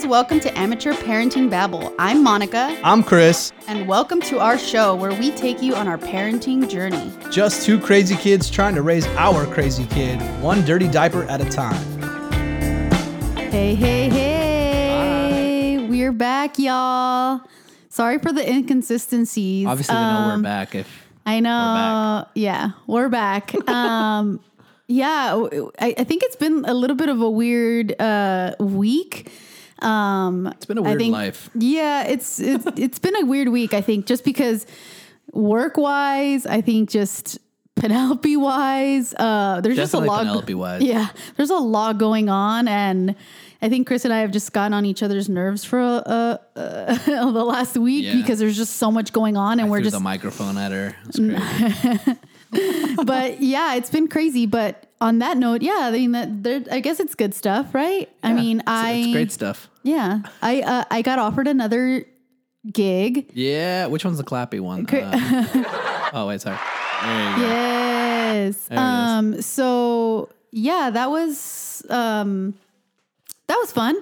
guys, welcome to Amateur Parenting Babble. I'm Monica, I'm Chris. and welcome to our show where we take you on our parenting journey. Just two crazy kids trying to raise our crazy kid, one dirty diaper at a time. Hey, hey, hey. We're back, y'all. Sorry for the inconsistencies. Obviously, they know Um, we're back. If I know. Yeah, we're back. um, yeah, I think it's been a little bit of a weird uh, week. Um, it's been a I weird think, life. Yeah, it's it's it's been a weird week. I think just because work wise, I think just Penelope wise, uh, there's just a lot. Penelope wise. Yeah, there's a lot going on, and I think Chris and I have just gotten on each other's nerves for uh, uh, the last week Yeah. because there's just so much going on, and I we're just the microphone at her. But yeah, it's been crazy. But on that note, yeah, I mean that there, I guess it's good stuff, right? I mean, I it's great stuff. Yeah, I uh, I got offered another gig. Yeah, which one's the clappy one? Uh, oh wait, sorry. There you go. Yes. There it is. Um. So yeah, that was um, that was fun,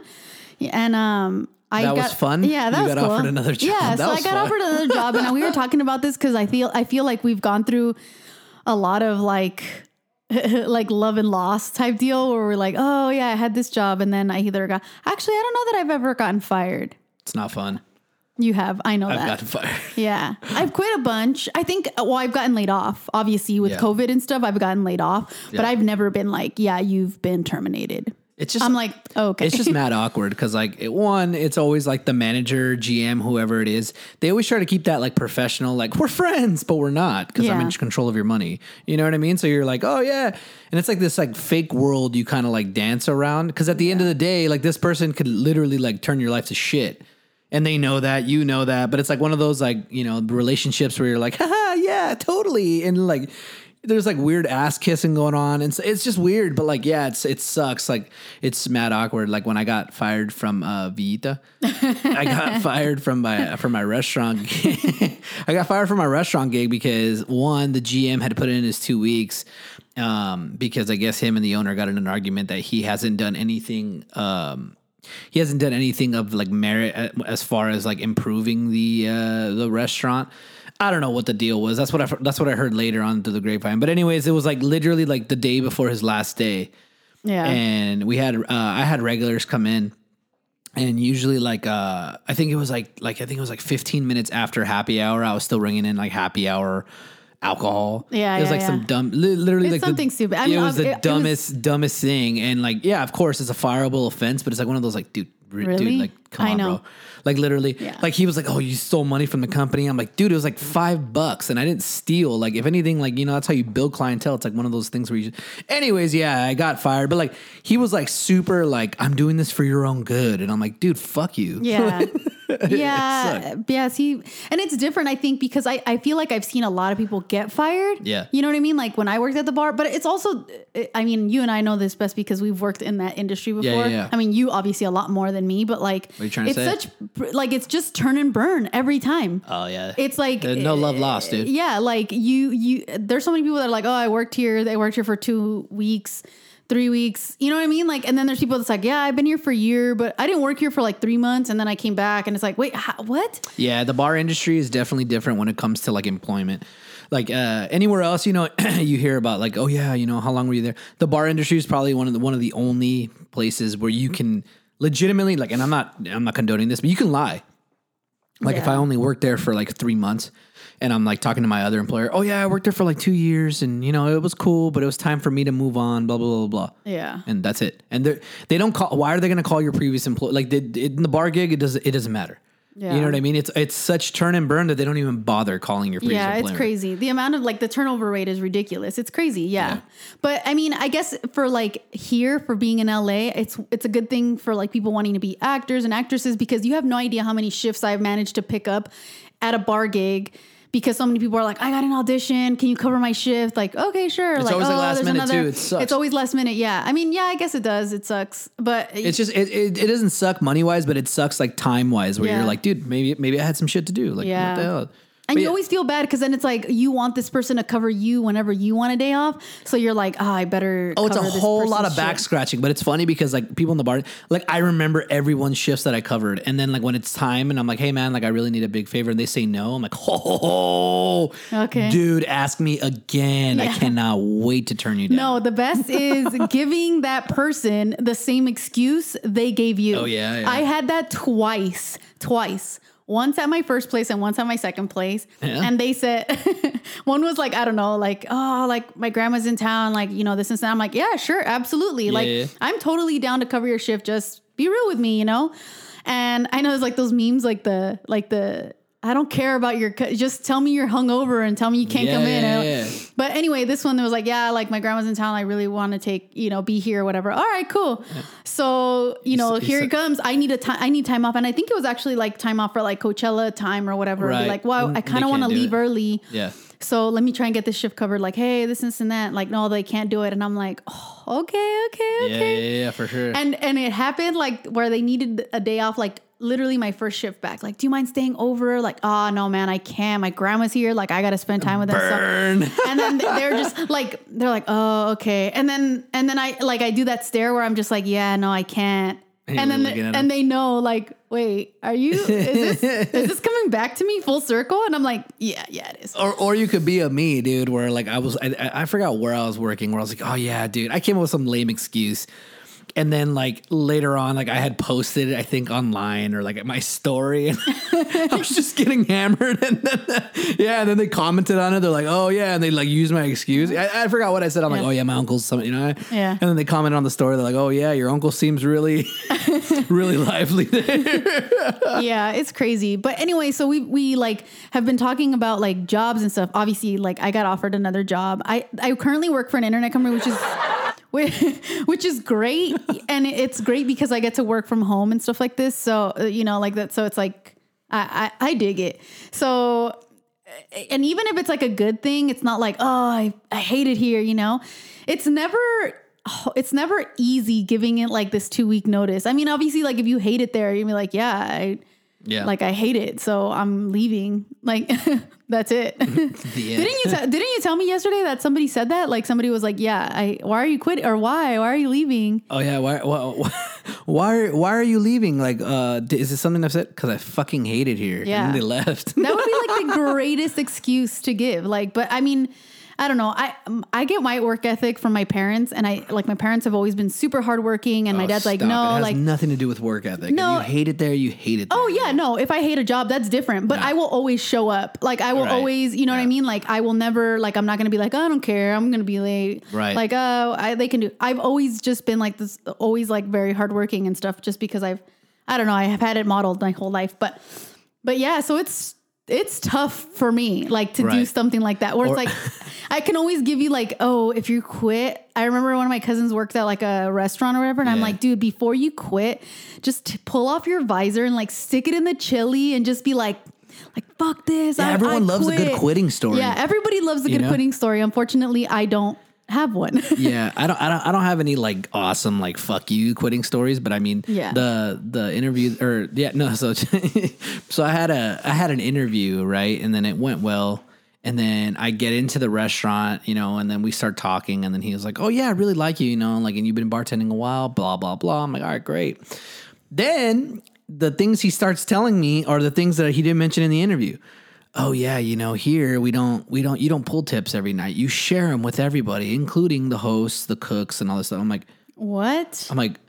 and um. I That got, was fun? Yeah, that You was got cool. offered another job? Yeah, That so I got fun. offered another job, and we were talking about this because I feel I feel like we've gone through a lot of like like love and loss type deal where we're like, oh yeah, I had this job, and then I either got actually I don't know that I've ever gotten fired. It's not fun. You have, I know I've that. gotten fired. Yeah, I've quit a bunch. I think, well, I've gotten laid off. Obviously, with Yeah. COVID and stuff, I've gotten laid off. But Yeah. I've never been like, yeah, you've been terminated. It's just I'm like, oh, okay. It's just mad awkward because like it, one, it's always like the manager, GM, whoever it is. They always try to keep that like professional, like we're friends, but we're not because I'm in control of your money. You know what I mean? So you're like, oh yeah, and it's like this like fake world you kind of like dance around because at the end of the day, like this person could literally like turn your life to shit. And they know that, you know that, but it's like one of those like, you know, relationships where you're like, haha, yeah, totally. And like there's like weird ass kissing going on and so it's just weird but like yeah it's it sucks like it's mad awkward like when i got fired from uh vita. I got fired from my from my restaurant i got fired from my restaurant gig because one the gm had to put in his two weeks um because i guess him and the owner got in an argument that he hasn't done anything um he hasn't done anything of like merit as far as like improving the uh the restaurant I don't know what the deal was. That's what I that's what I heard later on through the grapevine. But anyways, it was like literally like the day before his last day, yeah. and we had uh, I had regulars come in, and usually like uh I think it was like like I think it was like 15 minutes after happy hour. I was still ringing in like happy hour alcohol. Yeah, it was yeah, like some dumb, li- literally It's like the- something stupid. I it was the it- it was- dumbest dumbest thing, and like yeah, of course it's a fireable offense, but it's like one of those like dude. r- Really? Dude, like, come I on, know. bro. Like, literally, Yeah. like he was like, "Oh, you stole money from the company." I'm like, "Dude, it was like five bucks, and I didn't steal." Like, if anything, like you know, that's how you build clientele. It's like one of those things where you. Anyways, yeah, I got fired, but like he was like super like, "I'm doing this for your own good," and I'm like, "Dude, fuck you." Yeah. yeah. Yeah. See, and it's different, I think, because I, I feel like I've seen a lot of people get fired. Yeah. You know what I mean? Like when I worked at the bar, but it's also, eh, I mean, you and I know this best because we've worked in that industry before. yeah, yeah. I mean, you obviously a lot more than me, but like, are you trying to it's such, like, it's just turn and burn every time. Oh yeah, It's like There's no love lost, eh, dude. Yeah, like you you there's so many people that are like, "Oh, I worked here. They worked here for 2 weeks, 3 weeks." You know what I mean? Like and then there's people that's like, "Yeah, I've been here for a year, but I didn't work here for like 3 months and then I came back." And it's like, "Wait, how, what?" Yeah, the bar industry is definitely different when it comes to like employment. Like uh, anywhere else, you know, you hear about like, oh yeah, you know, how long were you there? The bar industry is probably one of the one of the only places where you can legitimately like, and I'm not I'm not condoning this, but you can lie. Like if I only worked there for like three months, and I'm like talking to my other employer, oh yeah, I worked there for like two years, and you know it was cool, but it was time for me to move on, blah blah blah blah. Yeah. and that's it. And they they don't call. Why are they going to call your previous employer? Like they, in the bar gig, it doesn't it doesn't matter. Yeah. You know what I mean? It's it's such turn and burn that they don't even bother calling your previous Yeah, it's employer. crazy. The amount of like the turnover rate is ridiculous. It's crazy. Yeah. Yeah. But I mean, I guess for like here for being in LA, it's it's a good thing for like people wanting to be actors and actresses because you have no idea how many shifts I've managed to pick up at a bar gig because so many people are like, I got an audition. Can you cover my shift? Like, okay, sure. It's like, always, like, oh, last there's minute, another. too. It sucks. It's always last minute. Yeah. I mean, yeah, I guess it does. It sucks. But It's just it, it, it doesn't suck money wise, but it sucks like time wise, where Yeah. you're like, dude, maybe maybe I had some shit to do. Like, Yeah. what the hell? And you yeah. always feel bad because then it's like you want this person to cover you whenever you want a day off. So you're like, oh, I better. Oh, it's a whole lot of back scratching, but it's funny because like people in the bar, like I remember everyone's shifts that I covered, and then like when it's time, and I'm like, hey man, like I really need a big favor, and they say no, I'm like, oh, Okay. dude, ask me again. I cannot wait to turn you down. No, the best is giving that person the same excuse they gave you. Oh, yeah, yeah. I had that twice, twice. Once at my first place and once at my second place. Yeah. And they said, one was like, I don't know, like, oh, like my grandma's in town, like, you know, this and that. I'm like, yeah, sure, absolutely. like, yeah. I'm totally down to cover your shift. Just be real with me, you know? And I know there's like those memes, like the, like the, I don't care about your, co- just tell me you're hungover and tell me you can't Yeah, come in. yeah, yeah. but anyway, this one that was like, yeah, like my grandma's in town. I really want to take, you know, be here or whatever. All right, cool. So, you know, here it comes. I need a time. I need time off, and I think it was actually like time off for like Coachella time or whatever. Right. Like, well, And I kind of want to leave it. early. Yeah. So let me try and get this shift covered. Like, hey, this, this, and that. Like, no, they can't do it. And I'm like, oh, okay, okay, Yeah, okay. yeah, yeah, for sure. And and it happened like where they needed a day off, like literally my first shift back. Like, do you mind staying over? Like, oh no, man, I can't. My grandma's here. Like, I gotta spend time with them. So- and then they're just like they're like oh okay and then and then i like i do that stare where i'm just like yeah no i can't And and then and them. they know like wait are you is this is this coming back to me full circle and i'm like yeah yeah it is Or, or you could be a me, dude, where like I was, I I forgot where I was working, where I was like, oh yeah, dude, I came up with some lame excuse. And then like later on, like I had posted, it, I think online or like at my story, and I was just getting hammered. And then, yeah, and then they commented on it. They're like, oh yeah, and they like used my excuse. I, I forgot what I said. I'm like, oh yeah, my uncle's something, you know. Yeah. And then they commented on the story. They're like, oh yeah, your uncle seems really, really lively there. yeah, it's crazy. But anyway, so we we like have been talking about like jobs and stuff. Obviously, like I got offered another job. I I currently work for an internet company, which is which, which is great, and it's great because I get to work from home and stuff like this. So uh, you know, like that. So it's like I I, I dig it. So. And even if it's like a good thing, it's not like, oh, I, I hate it here, you know? It's never it's never easy giving it like this two week notice. I mean, obviously, like if you hate it there, you'd be like, yeah, I Yeah. like I hate it, so I'm leaving. Like that's it. didn't you te- didn't you tell me yesterday that somebody said that? Like somebody was like, yeah, I why are you quit or why why are you leaving? Oh yeah, why why why why are you leaving? Like, uh, is this something I've said? Because I fucking hate it here. Yeah. and they left. That would be like the greatest excuse to give. Like, but I mean, I don't know. I um, I get my work ethic from my parents, and I like my parents have always been super hardworking, and my Oh, dad's like, no, has like nothing to do with work ethic. No. if you hate it there, you hate it. There. Oh yeah, no. If I hate a job, that's different. But Yeah. I will always show up. Like I will Right. always, you know what I mean. Like I will never. Like I'm not gonna be like, oh, I don't care. I'm gonna be late. Right. Like oh, I, they can do. I've always just been like this. Always like very hardworking and stuff. Just because I've, I don't know. I have had it modeled my whole life. But, but yeah. So it's it's tough for me like to do something like that where Or- it's like I can always give you like oh if you quit I remember one of my cousins worked at like a restaurant or whatever and I'm like dude before you quit just t- pull off your visor and like stick it in the chili and just be like like fuck this Yeah, I, everyone I loves a good quitting story. yeah everybody loves a You good know? quitting story unfortunately I don't have one yeah, I don't, I don't, I don't have any like awesome like fuck you quitting stories, but I mean, Yeah. the the interview or yeah, no, so so I had a I had an interview right, and then it went well, and then I get into the restaurant, you know, and then we start talking, and then he was like, oh yeah, I really like you, you know, like, and you've been bartending a while, blah blah blah. I'm like, all right, great. Then the things he starts telling me are the things that he didn't mention in the interview. Oh yeah, you know, here we don't we don't you don't pull tips every night. You share them with everybody, including the hosts, the cooks, and all this stuff. I'm like, what I'm like,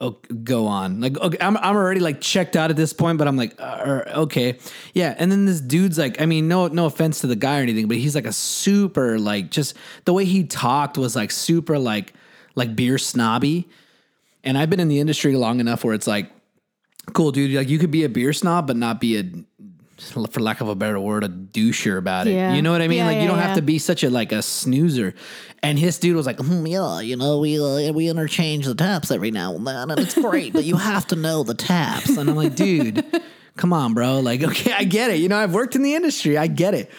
oh, go on. Like, okay, I'm I'm already like checked out at this point, but I'm like, uh, okay, yeah. And then this dude's like, I mean, no no offense to the guy or anything, but he's like a super like just the way he talked was like super like like beer snobby. And I've been in the industry long enough where it's like, cool, dude. Like you could be a beer snob, but not be a, for lack of a better word, a doucher about it. Yeah. You know what I mean? Yeah, like you don't have to be such a like a snoozer. And his dude was like, "Hmm, yeah, you know, we uh, we interchange the taps every now and then, and it's great, but you have to know the taps. And I'm like, dude, come on, bro. Like, okay, I get it. You know, I've worked in the industry. I get it.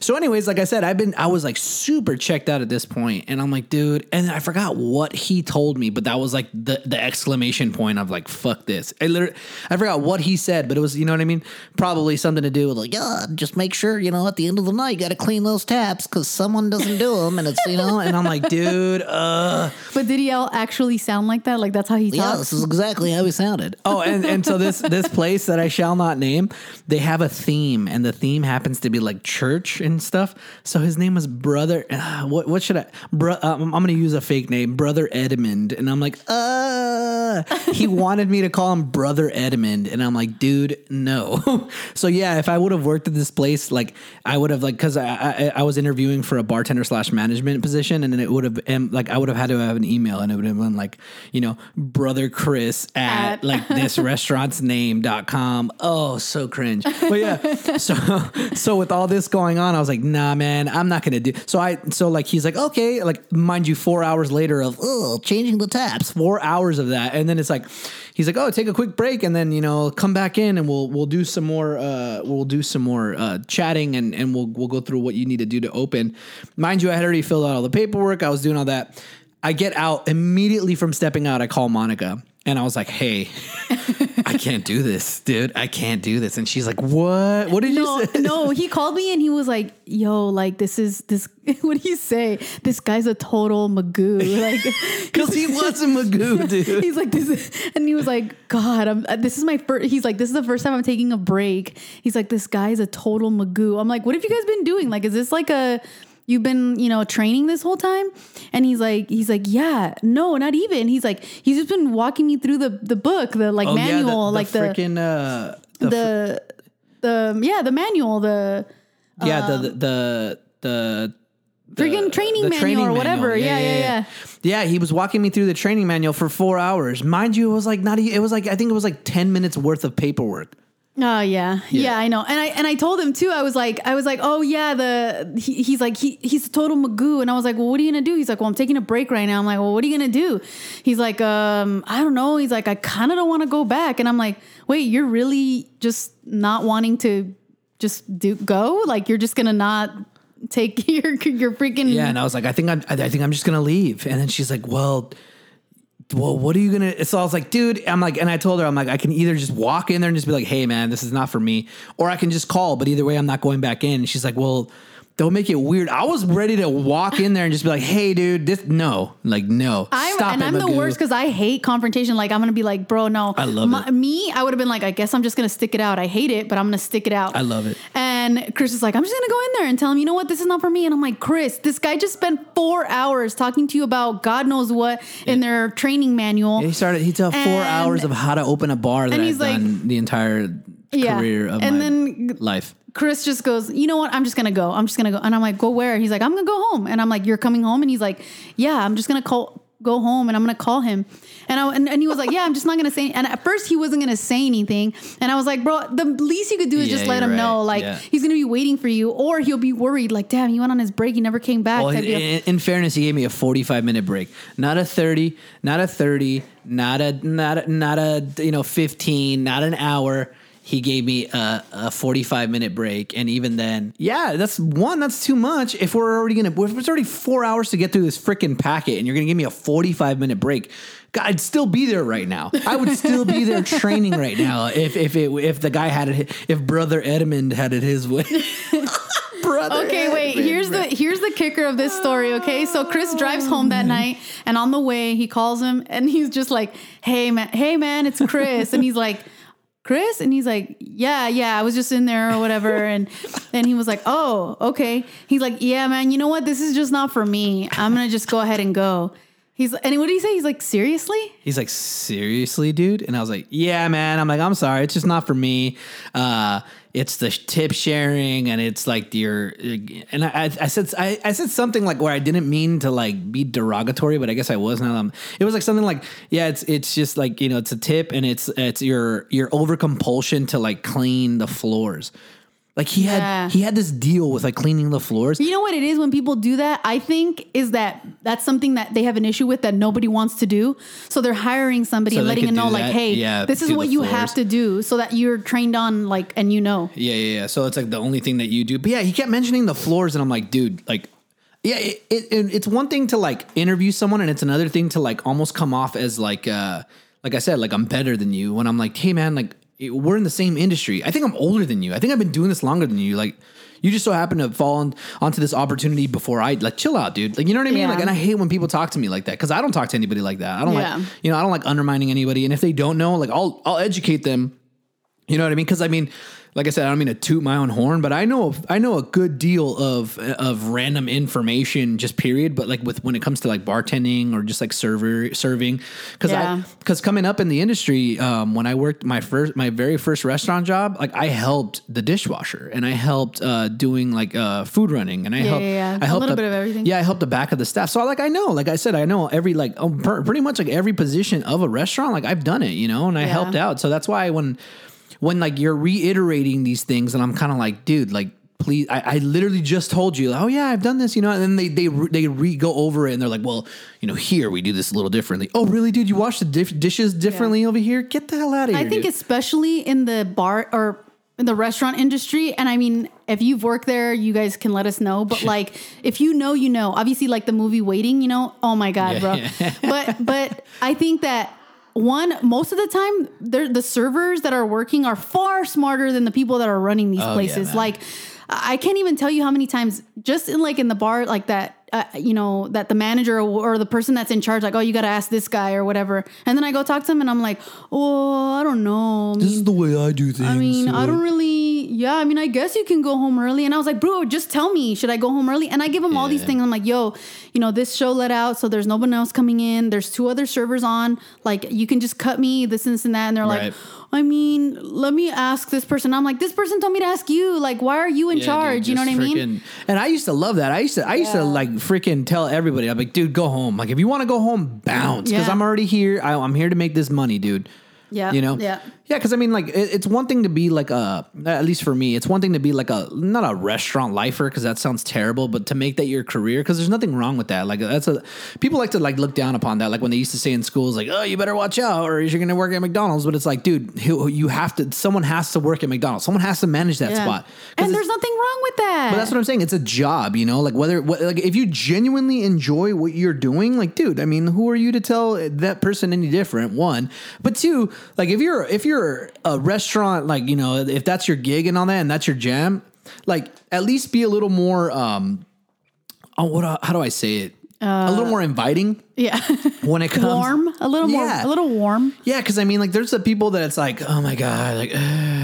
So, anyways, like I said, I've been I was like super checked out at this point, and I'm like, dude, and I forgot what he told me, but that was like the the exclamation point of like, fuck this. I literally I forgot what he said, but it was you know what I mean. Probably something to do with like, yeah, just make sure you know at the end of the night you got to clean those taps because someone doesn't do them, and it's you know, and I'm like, dude, uh, But did he all actually sound like that? Like that's how he yeah, this is exactly how he sounded. Oh, and, and so this this place that I shall not name, they have a theme, and the theme happens to be like church and stuff. So his name was Brother. Uh, what what should I? Bro, um, I'm gonna use a fake name, Brother Edmund, and I'm like, uh. He wanted me to call him Brother Edmund, and I'm like, dude, no. so yeah, if I would have worked at this place, like I would have like because I, I I was interviewing for a bartender slash management position, and then it would have and like I would have had to have an email, and it would have been like you know Brother Chris at, At- like this restaurant's name.com. Oh, so cringe. But yeah, so so with all this going on, I was like, nah, man, I'm not gonna do. So I so like he's like, okay, like mind you, four hours later of oh changing the taps, four hours of that, and then it's like he's like, oh, take a quick break, and then you know come back in, and we'll we'll do some more uh we'll do some more uh chatting, and and we'll we'll go through what you need to do to open. Mind you, I had already filled out all the paperwork. I was doing all that. I get out immediately from stepping out. I call Monica. And I was like, "Hey, I can't do this, dude. I can't do this." And she's like, "What? What did no, you say?" no, he called me and he was like, "Yo, like this is this. What do you say? This guy's a total magoo. Like, Because he was a Magoo, dude. he's like this, is, and he was like, God, I'm, uh, this is my first. He's like, this is the first time I'm taking a break. He's like, this guy's a total magoo. I'm like, what have you guys been doing? Like, is this like a You've been, you know, training this whole time, and he's like, he's like, yeah, no, not even. He's like, he's just been walking me through the the book, the like Oh, yeah, manual, like the freaking uh, the, the the yeah, the manual, the fr- yeah, the the the. the freaking training manual training or whatever. manual. Yeah, yeah, yeah. Yeah, he was walking me through the training manual for four hours. Mind you, it was like not. It was like I think it was like ten minutes worth of paperwork. Oh yeah. yeah, I know. And I and I told him too. I was like, I was like, oh yeah, the he, he's like he he's a total magoo. And I was like, well, what are you gonna do? He's like, well, I'm taking a break right now. I'm like, well, what are you gonna do? He's like, um, I don't know. He's like, I kind of don't want to go back. And I'm like, wait, you're really just not wanting to just do go? Like you're just gonna not take your your freaking Yeah, and I was like, I think I'm, I think I'm just gonna leave. And then she's like, well, well, what are you gonna? So I was like, dude, I'm like, and I told her, I'm like, I can either just walk in there and just be like, hey, man, this is not for me, or I can just call. But either way, I'm not going back in. And she's like, well, don't make it weird. I was ready to walk in there and just be like, hey, dude, this no, like no, I'm, stop and it, I'm the worst because I hate confrontation. Like I'm gonna be like, bro, no. I love it. Me, I would have been like, I guess I'm just gonna stick it out. I hate it, but I'm gonna stick it out. I love it. And Chris is like, I'm just gonna go in there and tell him, you know what, this is not for me. And I'm like, Chris, this guy just spent four hours talking to you about God knows what in their training manual. He started. He took four hours of how to open a bar that and I've like- done the entire Yeah. career of And my then- life. Chris just goes, you know what? I'm just gonna go. I'm just gonna go. And I'm like, go where? He's like, I'm gonna go home. And I'm like, you're coming home? And he's like, yeah, I'm just gonna call, go home, and I'm gonna call him. And I and, and he was like, yeah, I'm just not gonna say. And at first he wasn't gonna say anything. And I was like, bro, the least you could do is Yeah, just let him know, like Yeah. he's gonna be waiting for you, or he'll be worried, like, damn, he went on his break, he never came back. Well, in, in fairness, he gave me a 45 minute break, not a 30, not a 30, not a not a, not a you know 15, not an hour. He gave me a, a 45 minute break, and even then, yeah, that's one. That's too much. If we're already gonna, if it's already four hours to get through this freaking packet, and you're gonna give me a 45 minute break, God, I'd still be there right now. I would still be there training right now if if it if the guy had it, if brother Edmund had it his way. brother. Okay, wait. Edmund, Here's the here's the kicker of this story. Okay, so Chris drives home that mm-hmm. night, and on the way he calls him, and he's just like, "Hey man, hey man, it's Chris," and he's like. Chris and he's like, yeah, yeah, I was just in there or whatever, and then he was like, oh, okay. He's like, yeah, man, you know what? This is just not for me. I'm gonna just go ahead and go. He's and what did he say? He's like, seriously? He's like, seriously, dude? And I was like, yeah, man. I'm like, I'm sorry. It's just not for me. Uh, it's the tip sharing and it's like your, and I, I said, I, I said something like where I didn't mean to like be derogatory, but I guess I was now. Um, it was like something like, yeah, it's, it's just like, you know, it's a tip and it's, it's your, your over compulsion to like clean the floors. Like he Yeah. had he had this deal with like cleaning the floors. You know what it is when people do that? I think is that that's something that they have an issue with that nobody wants to do. So they're hiring somebody So and letting them know, do like, hey, Yeah, this is what you floors. have to do, so that you're trained on, like, and you know. Yeah, yeah, yeah. So it's like the only thing that you do. But yeah, he kept mentioning the floors, and I'm like, dude, like, yeah, it, it, it- it's one thing to like interview someone, and it's another thing to like almost come off as like, uh, like I said, like I'm better than you. When I'm like, hey man, like we're in the same industry. I think I'm older than you. I think I've been doing this longer than you. Like. You just so happen to fall on, onto this opportunity before I like chill out, dude. Like you know what I mean? Yeah. Like, and I hate when people talk to me like that because I don't talk to anybody like that. I don't Yeah. like, you know, I don't like undermining anybody. And if they don't know, like I'll I'll educate them you know what I mean? Because I mean, like I said, I don't mean to toot my own horn, but I know I know a good deal of of random information, just period. But like with when it comes to like bartending or just like server serving, because Yeah. I because coming up in the industry, um, when I worked my first my very first restaurant job, like I helped the dishwasher and I helped uh, doing like uh, food running and I helped yeah, yeah. I A helped little the- bit of everything. Yeah, I helped the back of the staff. So like I know, like I said, I know every like um, per- pretty much like every position of a restaurant. Like I've done it, you know, and I Yeah. helped out. So that's why when when like you're reiterating these things, and I'm kind of like, dude, like please, I, I literally just told you, oh yeah, I've done this, you know, and then they they they re go over it, and they're like, well, you know, here we do this a little differently. Oh really, dude? You wash the dif- dishes differently over here? Get the hell out of here! I think dude. especially in the bar or in the restaurant industry, and I mean, if you've worked there, you guys can let us know. But like, if you know, you know. Obviously, like the movie Waiting, you know. Oh my god, bro. but but I think that one most of the time, they're, the servers that are working are far smarter than the people that are running these Oh, places. man. like, I can't even tell you how many times just in like in the bar like that. Uh, you know that the manager or, the person that's in charge, like, oh, you got to ask this guy or whatever, and then I go talk to him, and I'm like, oh, I don't know. I this mean, is the way I do things. I mean, I don't really. Yeah, I mean, I guess you can go home early. And I was like, bro, just tell me, should I go home early? And I give him all these things. I'm like, yo, you know, this show let out, so there's no one else coming in. There's two other servers on. Like, you can just cut me this and this and that. And they're Right. like, I mean, let me ask this person. I'm like, this person told me to ask you. Like, why are you in Yeah, charge? dude, you know what I mean? And I used to love that. I used to, I used to like freaking tell everybody, I'm like, dude, go home. Like, if you want to go home, bounce, because Yeah. I'm already here. I, I'm here to make this money, dude. Yeah, you know, yeah. Yeah. Because I mean, like, it, it's one thing to be like a, at least for me, it's one thing to be like a not a restaurant lifer because that sounds terrible, but to make that your career because there's nothing wrong with that. Like, that's a people like to like look down upon that. Like when they used to say in schools, like, oh, you better watch out or you're gonna work at McDonald's. But it's like, dude, you have to. Someone has to work at McDonald's. Someone has to manage that Yeah. spot. And there's nothing wrong with that. but that's what I'm saying. It's a job, you know. Like whether what, like if you genuinely enjoy what you're doing, like dude, I mean, who are you to tell that person any different? One, but two, like if you're if you're a restaurant, like you know, if that's your gig and all that, and that's your jam, like at least be a little more. um Oh, what? How do I say it? A little more inviting yeah. when it comes warm. A little more, Yeah. a little warm. yeah, because I mean, like, there's the people that it's like, oh my god, like uh,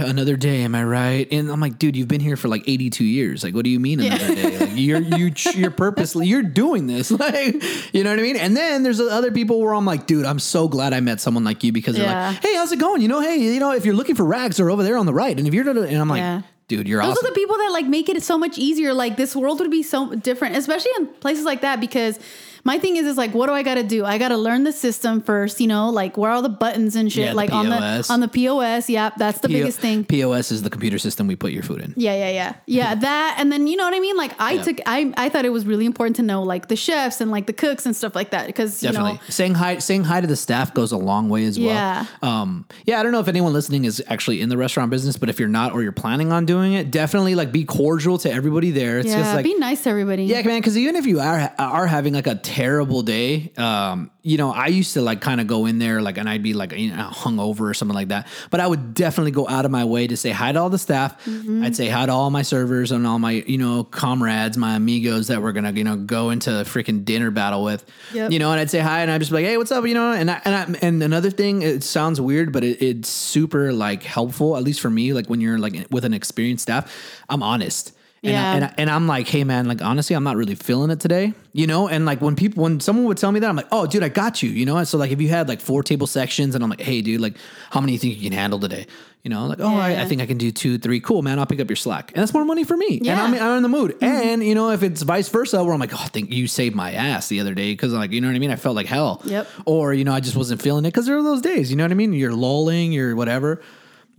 another day, am I right? And I'm like, dude, you've been here for like 82 years. Like, what do you mean another day? Like, you're you you're purposely you're doing this, like, you know what I mean? And then there's other people where I'm like, dude, I'm so glad I met someone like you because they're Yeah. like, hey, how's it going? You know, hey, you know, if you're looking for rags, they're over there on the right, and if you're, and I'm like, Yeah. Dude, you're Those awesome. are the people that like make it so much easier. Like this world would be so different, especially in places like that. Because my thing is, is like, what do I got to do? I got to learn the system first. You know, like where are all the buttons and shit? Yeah, the like on the on the POS. Yeah, that's the P- biggest thing. POS is the computer system we put your food in. Yeah, yeah, yeah, yeah. That and then you know what I mean. Like I Yeah. took, I I thought it was really important to know like the chefs and like the cooks and stuff like that because you Definitely know saying hi, saying hi to the staff goes a long way as well. Yeah. Um, yeah. I don't know if anyone listening is actually in the restaurant business, but if you're not or you're planning on doing it, definitely like be cordial to everybody there. It's yeah, just like be nice to everybody. yeah, man. Because even if you are are having like a terrible day, um, you know, I used to like kind of go in there like, and I'd be like, you know, hungover or something like that. But I would definitely go out of my way to say hi to all the staff. Mm-hmm. I'd say hi to all my servers and all my, you know, comrades, my amigos that we're gonna, you know, go into a freaking dinner battle with. Yep. You know, and I'd say hi, and I'd just be like, hey, what's up? You know, and I, and I, and another thing, it sounds weird, but it, it's super like helpful, at least for me. Like when you're like with an experienced staff, I'm honest. And, Yeah. I, and, I, and I'm like, hey man, like honestly, I'm not really feeling it today, you know. And like when people, when someone would tell me that, I'm like, oh, dude, I got you, you know. And so like if you had like four table sections, and I'm like, hey, dude, like how many do you think you can handle today? You know, like oh, I, I think I can do two, three. Cool, man, I'll pick up your slack, and that's more money for me. And I'm, I'm in the mood. Mm-hmm. And you know, if it's vice versa, where I'm like, oh, I think you saved my ass the other day because like you know what I mean, I felt like hell. Yep. Or you know, I just wasn't feeling it because there are those days. You know what I mean? You're lolling, you're whatever.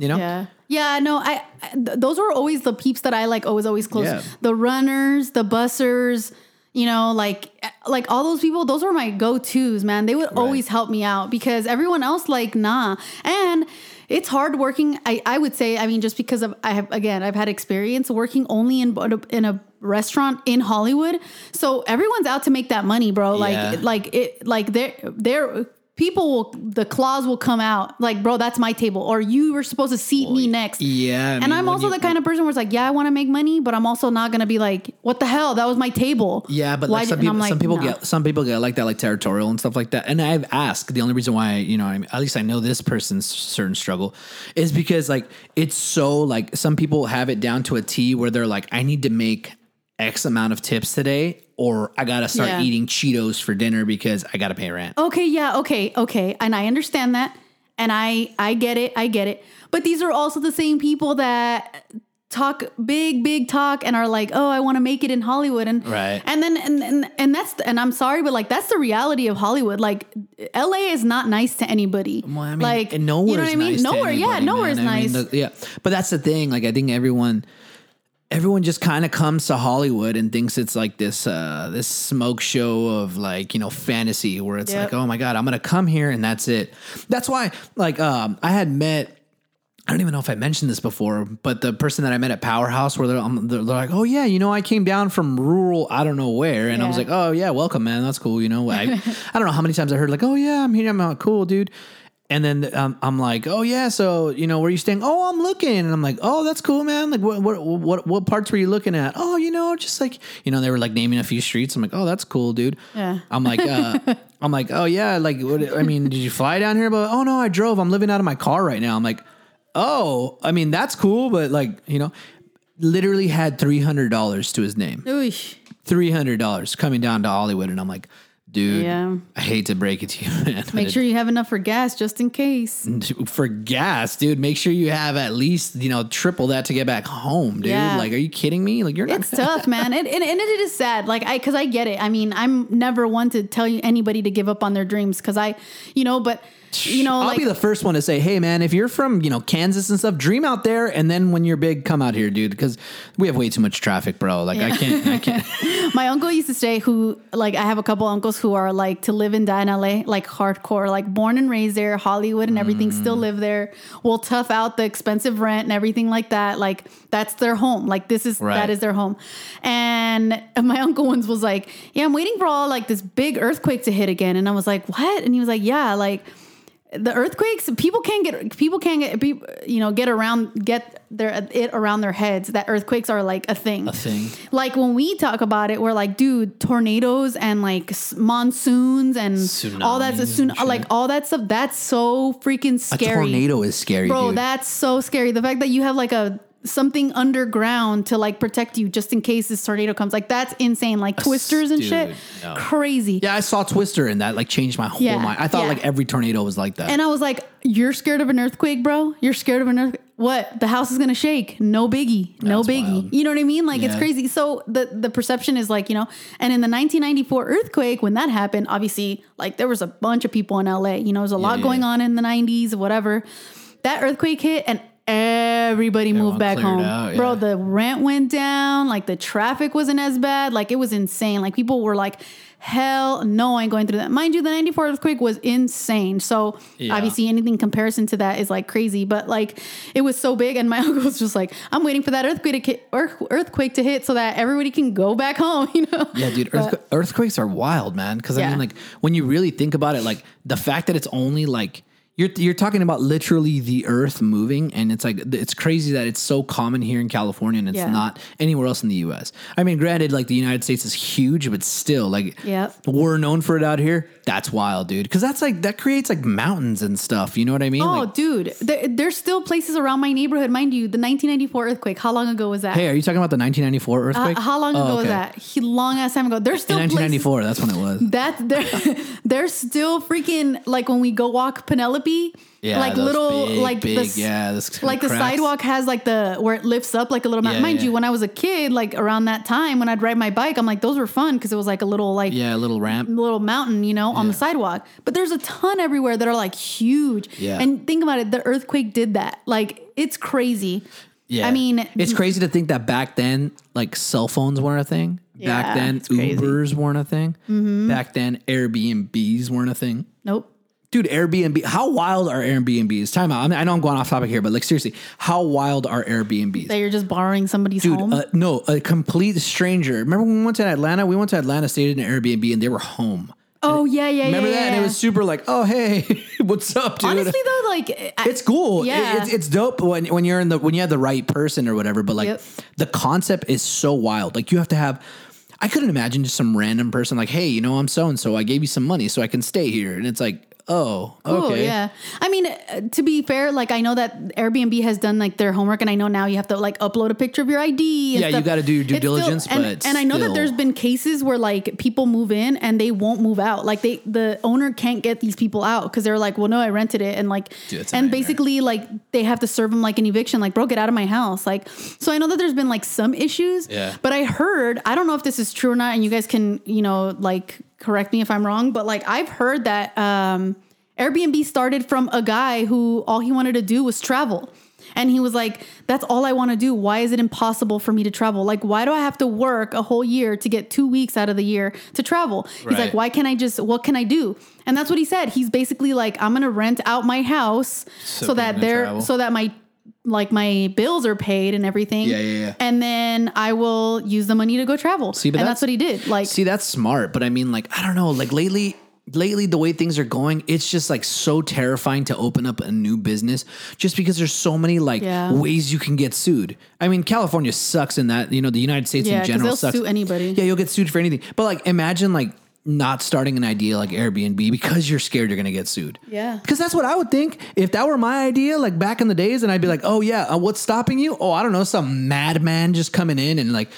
You know? Yeah. Yeah, no, I, I th- those were always the peeps that I like always always close. Yeah. The runners, the bussers, you know, like eh, like all those people, those were my go-tos, man. They would always help me out because everyone else like nah. And it's hard working. I, I would say, I mean, just because of I have again, I've had experience working only in in a restaurant in Hollywood. So everyone's out to make that money, bro. Like Yeah. like it like they're they're people will the claws will come out like bro that's my table or you were supposed to seat me next Yeah. I and mean, i'm also you- the kind of person where it's like yeah i want to make money but i'm also not gonna be like what the hell that was my table Yeah, but like some people, I'm some people "No." get some people get like that, like territorial and stuff like that. And I've asked the only reason why you know, I mean, at least I know this person's certain struggle is because like it's so like some people have it down to a T where they're like, I need to make X amount of tips today, or I gotta start Yeah. eating Cheetos for dinner because I gotta pay rent. okay yeah okay okay and i understand that and i i get it i get it but these are also the same people that talk big big talk and are like oh i want to make it in hollywood and Right. and then and, and and that's and i'm sorry but like that's the reality of hollywood like la is not nice to anybody Well, I mean, like and nowhere's you know what i mean nice nowhere yeah nowhere's man. I nice mean, the- yeah, but that's the thing. Like, I think everyone, everyone just kind of comes to Hollywood and thinks it's like this, uh, this smoke show of like you know fantasy where it's Yep. like, oh my god, I'm gonna come here and that's it. That's why, like, um, I had met. I don't even know if I mentioned this before, but the person that I met at Powerhouse, where they're, um, they're, they're like, "Oh yeah, you know, I came down from rural, I don't know where," and I was like, "Oh yeah, welcome, man, that's cool." You know, I, I don't know how many times I heard like, "Oh yeah, I'm here, I'm out, cool, dude," and then um, I'm like, "Oh yeah, so you know, where you staying?" "Oh, I'm looking," and I'm like, "Oh, that's cool, man. Like, what what what what parts were you looking at?" "Oh, you know, just like you know, they were like naming a few streets." I'm like, "Oh, that's cool, dude." Yeah. I'm like, uh, I'm like, oh yeah, like, what, I mean, did you fly down here? But oh no, I drove. I'm living out of my car right now. I'm like, oh, I mean, that's cool, but like, you know, literally had three hundred dollars to his name, three hundred dollars coming down to Hollywood, and I'm like, dude, Yeah. I hate to break it to you, man. make sure you have enough for gas just in case for gas, dude. Make sure you have at least you know triple that to get back home, dude. Yeah. Like, are you kidding me? Like, you're not. It's tough, man, and, and and it is sad. Like I, because I get it. I mean, I'm never one to tell you anybody to give up on their dreams, because I, you know, but you know, I'll like be the first one to say, "Hey, man, if you're from you know Kansas and stuff, dream out there, and then when you're big, come out here, dude, because we have way too much traffic, bro. Like, I can't, I can't. my uncle used to say, who like I have a couple uncles who are like to live and die in LA, like hardcore, like born and raised there, Hollywood and everything, still Mm. live there. Will tough out the expensive rent and everything like that. Like that's their home. Like this is Right. that is their home. And my uncle once was like, "Yeah, I'm waiting for all like this big earthquake to hit again." And I was like, "What?" And he was like, "Yeah, like." The earthquakes people can't get people can't get people you know get around get their it around their heads that earthquakes are like a thing A thing. like when we talk about it we're like dude tornadoes and like monsoons and all that's a Tsunamis soon like all that stuff that's so freaking scary A tornado is scary, bro dude. that's so scary the fact that you have like a something underground to like protect you just in case this tornado comes like that's insane like twisters and dude, shit no. crazy yeah, I saw Twister, and that like changed my whole Yeah, mind. I thought yeah. like every tornado was like that. And I was like, "You're scared of an earthquake, bro? You're scared of an earthquake? What? The house is gonna shake? No biggie, no That's biggie. wild. You know what I mean? Like it's crazy. So the the perception is like you know. And in the 1994 earthquake, when that happened, obviously, like there was a bunch of people in LA. You know, there's a lot yeah. going on in the 90s, whatever. That earthquake hit and. Everybody moved back home, out, bro. The rent went down. Like the traffic wasn't as bad. Like it was insane. Like people were like, "Hell no, I ain't going through that." Mind you, the '94 earthquake was insane. So Yeah. obviously, anything comparison to that is like crazy. But like, it was so big, and my uncle was just like, "I'm waiting for that earthquake to hit, earthquake to hit, so that everybody can go back home." You know? Yeah, dude, But- earthquakes are wild, man. Because I Yeah. mean, like when you really think about it, like the fact that it's only like you're you're talking about literally the earth moving, and it's like it's crazy that it's so common here in California and it's Yeah. not anywhere else in the U.S. I mean, granted, like the United States is huge, but still, like we're known for it out here. That's wild, dude. Because that's like that creates like mountains and stuff. You know what I mean? Oh, Like, dude, there, there's still places around my neighborhood, mind you. The 1994 earthquake. How long ago was that? hey, are you talking about the 1994 Uh, earthquake? how long Oh, ago was that? He, long ass time ago. There's still In places 1994, that's when it was. that there, there's still freaking like when we go walk Penelope. Yeah, like little big, like big, the yeah, this like the sidewalk has like the where it lifts up like a little mountain. Yeah, Mind yeah. you, when I was a kid, like around that time when I'd ride my bike, I'm like those were fun because it was like a little like Yeah, a little ramp. little mountain, you know, on the sidewalk. But there's a ton everywhere that are like huge. Yeah. And think about it, the earthquake did that. Like it's crazy. Yeah. I mean, it's crazy to think that back then, like cell phones weren't a thing. back Yeah, then, crazy. Mm-hmm. Ubers weren't a thing. Hmm. Back then, Airbnbs weren't a thing. nope. Dude, Airbnb, how wild are Airbnbs? Time out. I, mean, I know I'm going off topic here, but like seriously, how wild are Airbnbs? That you're just borrowing somebody's Dude, home. uh, no, a complete stranger. Remember when we went to Atlanta? We went to Atlanta, stayed in an Airbnb, and they were home. oh yeah, yeah, Remember yeah. that? yeah. And it was super like, oh hey, what's up, dude? honestly though, like I- it's cool. It- Yeah. it's, it's dope when when you're in the when you have the right person or whatever. But like Yep. the concept is so wild. Like you have to have. I couldn't imagine just some random person like, hey, you know, I'm so and so. I gave you some money so I can stay here, and it's like, oh, Cool, okay, yeah. I mean, uh, to be fair, like I know that Airbnb has done like their homework, and I know now you have to like upload a picture of your ID. And Yeah, you stuff. gotta do your due It's still- diligence, and, but and I know that there's been cases where like people move in and they won't move out. Like they, the owner can't get these people out because they're like, well, no, I rented it, and like, Dude, and basically like they have to serve them like an eviction. Like, bro, get out of my house. Like, so I know that there's been like some issues. Yeah. But I heard, I don't know if this is true or not, and you guys can, you know, like correct me if I'm wrong, but like I've heard that um, Airbnb started from a guy who all he wanted to do was travel. And he was like, that's all I want to do. Why is it impossible for me to travel? Like, why do I have to work a whole year to get two weeks out of the year to travel? He's like, why can't I just, what can I do? And that's what he said. He's basically like, I'm going to rent out my house so, So that they're, travel. so that my, like my bills are paid and everything. Yeah, yeah, yeah. And then I will use the money to go travel. See, but and that's- that's, what he did. Like, See, that's smart, but I mean, like, I don't know, like lately, lately the way things are going, it's just like so terrifying to open up a new business just because there's so many like Yeah. ways you can get sued. I mean, California sucks in that, you know, the United States Yeah, in general they'll sucks. sue anybody. Yeah, you'll get sued for anything. But like, imagine like not starting an idea like Airbnb because you're scared you're gonna get sued. Yeah. Because that's what I would think if that were my idea, like back in the days, and I'd be like, oh yeah, uh, what's stopping you? Oh, I don't know, some madman just coming in and like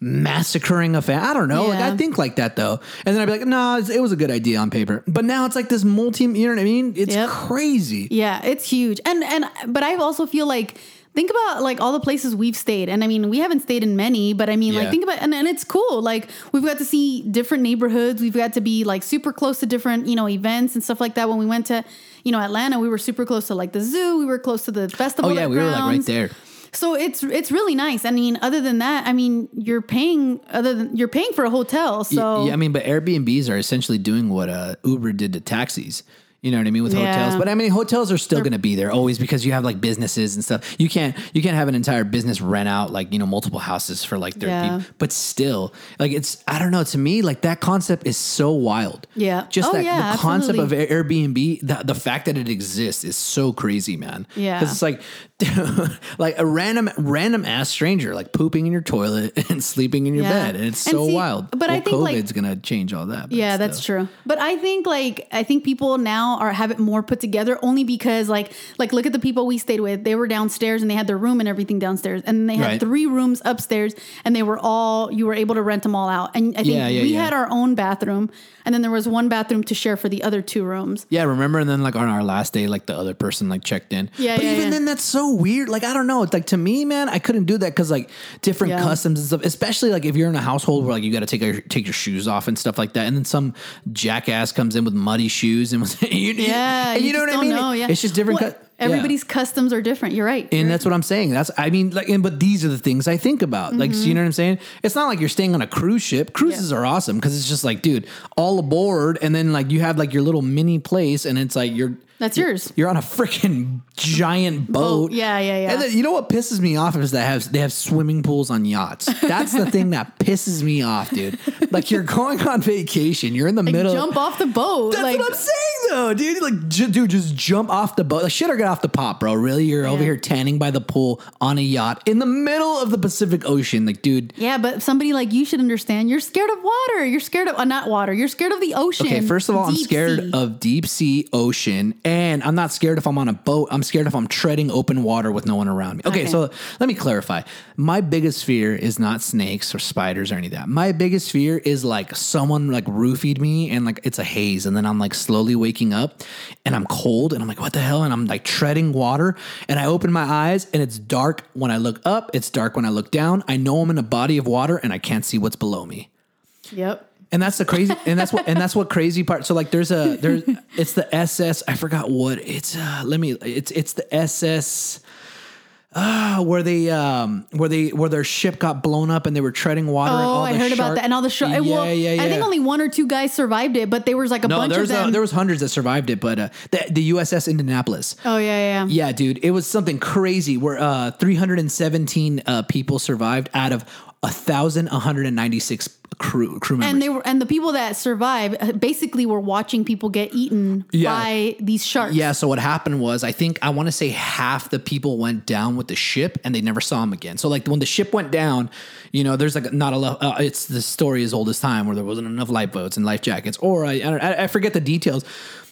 massacring a fan. I don't know. Like I think like that though, and then I'd be like, no, it's- it was a good idea on paper, but now it's like this multi. You know what I mean? It's Yep. crazy. Yeah, it's huge. And and but I also feel like think about like all the places we've stayed. And I mean, we haven't stayed in many, but I mean, Yeah. like think about and, and it's cool. Like we've got to see different neighborhoods. We've got to be like super close to different, you know, events and stuff like that. When we went to, you know, Atlanta, we were super close to like the zoo. We were close to the festival. Oh yeah, we were like right there. So it's it's really nice. I mean, other than that, I mean, you're paying other than you're paying for a hotel. So yeah, I mean, but Airbnbs are essentially doing what uh, Uber did to taxis. You know what I mean with Yeah. hotels, but I mean hotels are still going to be there always because you have like businesses and stuff. You can't you can't have an entire business rent out like you know multiple houses for like their Yeah. people. But still, like it's I don't know. To me, like that concept is so wild. Yeah. just Oh, that yeah, the concept of. Airbnb, the, the fact that it exists is so crazy, man. Yeah. because it's like like a random random ass stranger like pooping in your toilet and sleeping in your Yeah. bed, and it's And so see, wild. but I Well, think, like- COVID's gonna change all that. Yeah, still. that's true. But I think like I think people now are have it more put together only because like like look at the people we stayed with. They were downstairs and they had their room and everything downstairs, and they had Right. three rooms upstairs, and they were all you were able to rent them all out. And I think Yeah, yeah, we yeah. had our own bathroom, and then there was one bathroom to share for the other two rooms. Yeah, remember? And then like on our last day, like the other person like checked in. Yeah, but even then, that's so weird. Like I don't know. It's like to me, man, I couldn't do that because like different customs and stuff. Especially like if you're in a household where like you got to take your take your shoes off and stuff like that, and then some jackass comes in with muddy shoes and was you, Yeah, and you, know what I don't mean? know, yeah. It's just different. Well, cu- yeah. everybody's customs are different. You're right. And You're that's what I'm saying. That's I mean, like, and, but these are the things I think about. Like, so you mm-hmm. know what I'm saying? It's not like you're staying on a cruise ship. Cruises are awesome because it's just like, dude, all aboard, and then like you have like your little mini place, and it's like you're That's yours. You're on a freaking giant boat. Yeah, yeah, yeah. And then, you know what pisses me off is that have they have swimming pools on yachts. That's the thing that pisses me off, dude. Like you're going on vacation, you're in the Like, middle. jump off the boat. That's like what I'm saying, though, dude. Like, j- dude, just jump off the boat. Like, shit or get off the pot, bro. Really, you're over here tanning by the pool on a yacht in the middle of the Pacific Ocean. Like, dude. yeah, but somebody like you should understand. You're scared of water. You're scared of uh, not water. You're scared of the ocean. Okay, first of all, I'm scared sea. of deep sea ocean, and I'm not scared if I'm on a boat. I'm scared if I'm treading open water with no one around me. Okay, Okay. so let me clarify. My biggest fear is not snakes or spiders or any of that. My biggest fear is like someone like roofied me and like it's a haze, and then I'm like slowly waking waking up and I'm cold and I'm like, what the hell? And I'm like treading water and I open my eyes and it's dark when I look up. It's dark when I look down. I know I'm in a body of water and I can't see what's below me. Yep. And that's the crazy, and that's what, and that's what crazy part. So like, there's a there's it's the SS. I forgot what it's. Uh, let me. It's it's the SS. Ah, where they um where they where their ship got blown up and they were treading water. and Oh, I heard about that. And all the shark. Yeah, well, yeah, yeah. I think only one or two guys survived it, but there was like a no, bunch of them. uh, there was hundreds that survived it, but uh, the the USS Indianapolis. oh yeah, yeah, yeah. Yeah, dude, it was something crazy where uh 317 uh, people survived out of a thousand one hundred and ninety six crew crew members. And they were, and the people that survived uh, basically were watching people get eaten Yeah. by these sharks. Yeah, so what happened was I think I want to say half the people went down with the ship and they never saw them again. So like when the ship went down, you know, there's like not a lot. Uh, it's the story as old as time where there wasn't enough lifeboats and life jackets, or I, I I forget the details.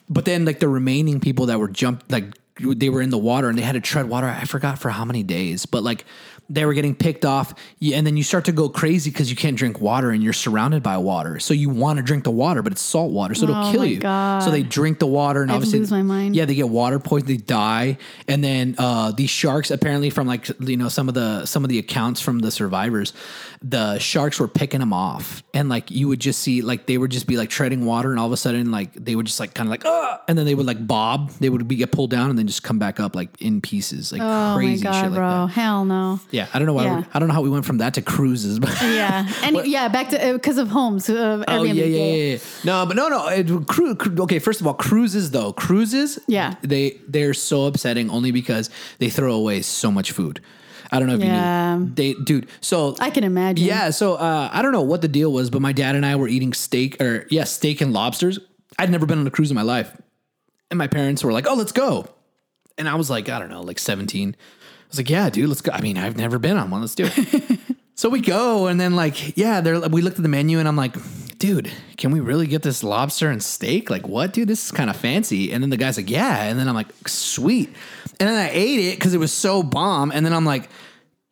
But then like the remaining people that were jumped like they were in the water and they had to tread water. I forgot for how many days, but like they were getting picked off, and then you start to go crazy because you can't drink water and you're surrounded by water. So you want to drink the water, but it's salt water, so it'll Oh kill you. God. So they drink the water and I'd obviously lose my mind. Yeah, they get water poison, they die, and then uh, these sharks apparently from like you know some of the some of the accounts from the survivors, the sharks were picking them off, and like you would just see like they would just be like treading water, and all of a sudden like they would just like kind of like ah, and then they would like bob, they would be get pulled down and then just come back up like in pieces, like Oh crazy god, shit like bro! that. Hell no. Yeah, I don't know why Yeah. we- I don't know how we went from that to cruises, but. Yeah, and yeah, back to because of homes. Uh, Oh yeah, yeah, yeah, yeah. No, but no, no. It, cru- cru- okay, first of all, cruises though, cruises. Yeah. they they're so upsetting only because they throw away so much food. I don't know if Yeah. you knew. They, dude. So I can imagine. yeah. So uh, I don't know what the deal was, but my dad and I were eating steak or yeah, steak and lobsters. I'd never been on a cruise in my life, and my parents were like, "Oh, let's go," and I was like, I don't know, like seventeen. Was like, "Yeah, dude, let's go." I mean, I've never been on one. Let's do it. So we go, and then like, yeah, there. We looked at the menu, and I'm like, dude, can we really get this lobster and steak? Like, what, dude? This is kind of fancy. And then the guy's like, yeah. And then I'm like, sweet. And then I ate it because it was so bomb. And then I'm like,